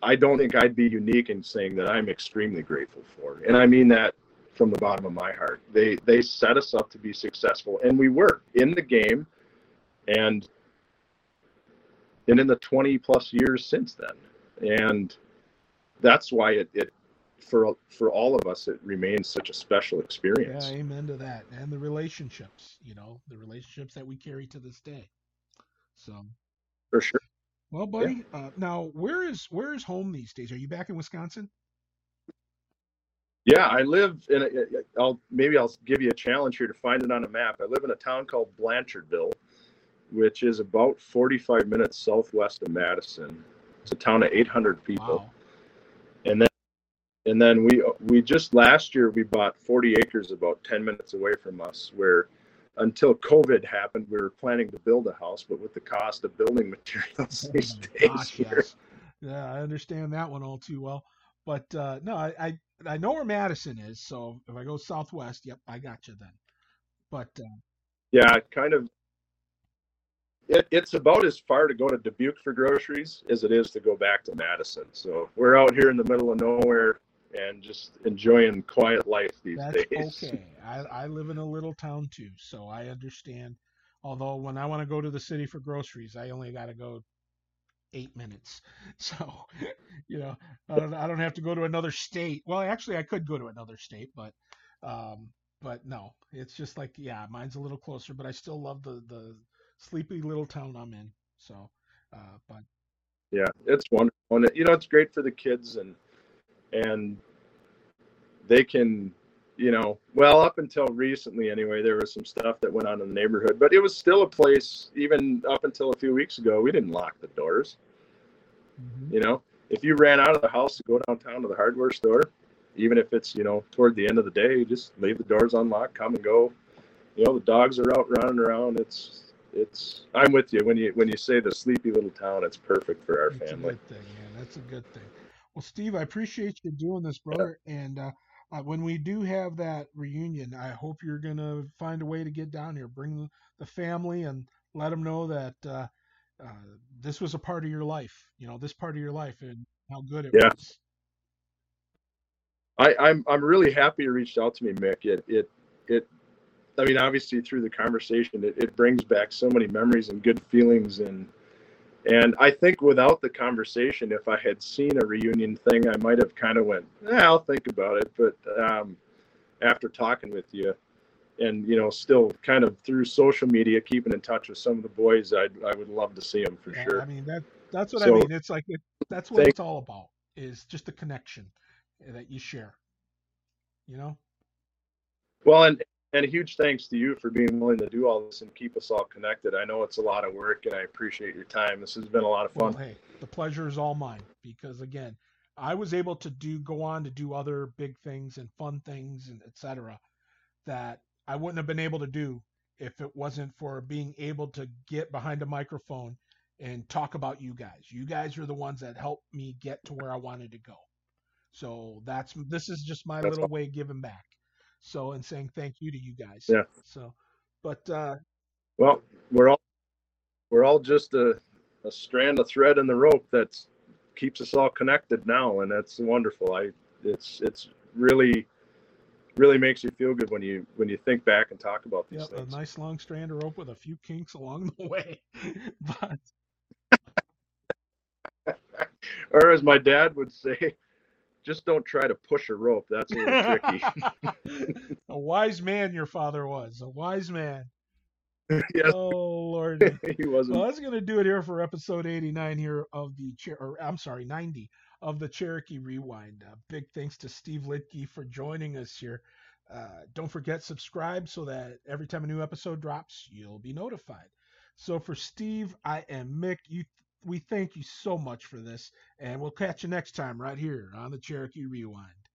I don't think I'd be unique in saying that I'm extremely grateful for, and I mean that from the bottom of my heart. They they set us up to be successful, and we were in the game, and and in the 20 plus years since then, and that's why it, it for for all of us it remains such a special experience. Yeah, amen to that. And the relationships, you know, the relationships that we carry to this day. So, For sure. Well, buddy, uh, now where is where is home these days? Are you back in Wisconsin? Yeah, I live in. A, I'll maybe I'll give you a challenge here to find it on a map. I live in a town called Blanchardville, which is about 45 minutes southwest of Madison. It's a town of 800 people. Wow. and then and then we we just last year we bought 40 acres about 10 minutes away from us where until covid happened we were planning to build a house but with the cost of building materials these my days gosh, yes. Yeah, I understand that one all too well. But uh, no, I, I I know where Madison is, so if I go southwest, yep, I got you then. But uh, yeah kind of it, it's about as far to go to dubuque for groceries as it is to go back to madison so we're out here in the middle of nowhere and just enjoying quiet life these that's days okay. I, I live in a little town too, so I understand. Although when I want to go to the city for groceries, I only got to go eight minutes. So, you know, I don't, I don't have to go to another state. Well, actually, I could go to another state, but, um, but no, it's just like, yeah, mine's a little closer, but I still love the, the sleepy little town I'm in. So, uh, but yeah, it's wonderful, and you know, it's great for the kids, and and they can, you know, well, up until recently, anyway, there was some stuff that went on in the neighborhood, but it was still a place. Even up until a few weeks ago, we didn't lock the doors. Mm-hmm. You know, if you ran out of the house to go downtown to the hardware store, even if it's you know toward the end of the day, just leave the doors unlocked, come and go. You know, the dogs are out running around. It's it's I'm with you when you when you say the sleepy little town. It's perfect for our family. That's family. A good thing, man. That's a good thing. Well, Steve, I appreciate you doing this, brother. Yeah. And uh, uh, when we do have that reunion, I hope you're gonna find a way to get down here, bring the family, and let them know that uh, uh, this was a part of your life. You know, this part of your life and how good it yeah. was. I, I'm I'm really happy you reached out to me, Mick. It it it I mean, obviously through the conversation, it, it brings back so many memories and good feelings. And, and I think without the conversation, if I had seen a reunion thing, I might have kind of went, eh, I'll think about it. But um, after talking with you and, you know, still kind of through social media, keeping in touch with some of the boys, I'd, I would love to see them for yeah, sure. I mean, that, that's what so, I mean. It's like, it, that's what it's all about is just the connection that you share, you know? Well, and and a huge thanks to you for being willing to do all this and keep us all connected. I know it's a lot of work, and I appreciate your time. This has been a lot of fun. Well, hey, the pleasure is all mine because again, I was able to do go on to do other big things and fun things and etc. that I wouldn't have been able to do if it wasn't for being able to get behind a microphone and talk about you guys. You guys are the ones that helped me get to where I wanted to go. So that's this is just my that's little awesome. way giving back. So and saying thank you to you guys. Yeah. So, but uh, well, we're all we're all just a, a strand of thread in the rope that keeps us all connected now, and that's wonderful. I it's it's really really makes you feel good when you when you think back and talk about these yep, things. A nice long strand of rope with a few kinks along the way, but. or as my dad would say, just don't try to push a rope. That's a little tricky. a wise man, your father was a wise man. yes. Oh Lord, he wasn't. Well, that's gonna do it here for episode 89 here of the chair. Or I'm sorry, 90 of the Cherokee Rewind. Uh, big thanks to Steve Luedtke for joining us here. Uh, don't forget subscribe so that every time a new episode drops, you'll be notified. So for Steve, I am Mick. You we thank you so much for this, and we'll catch you next time right here on the Cherokee Rewind.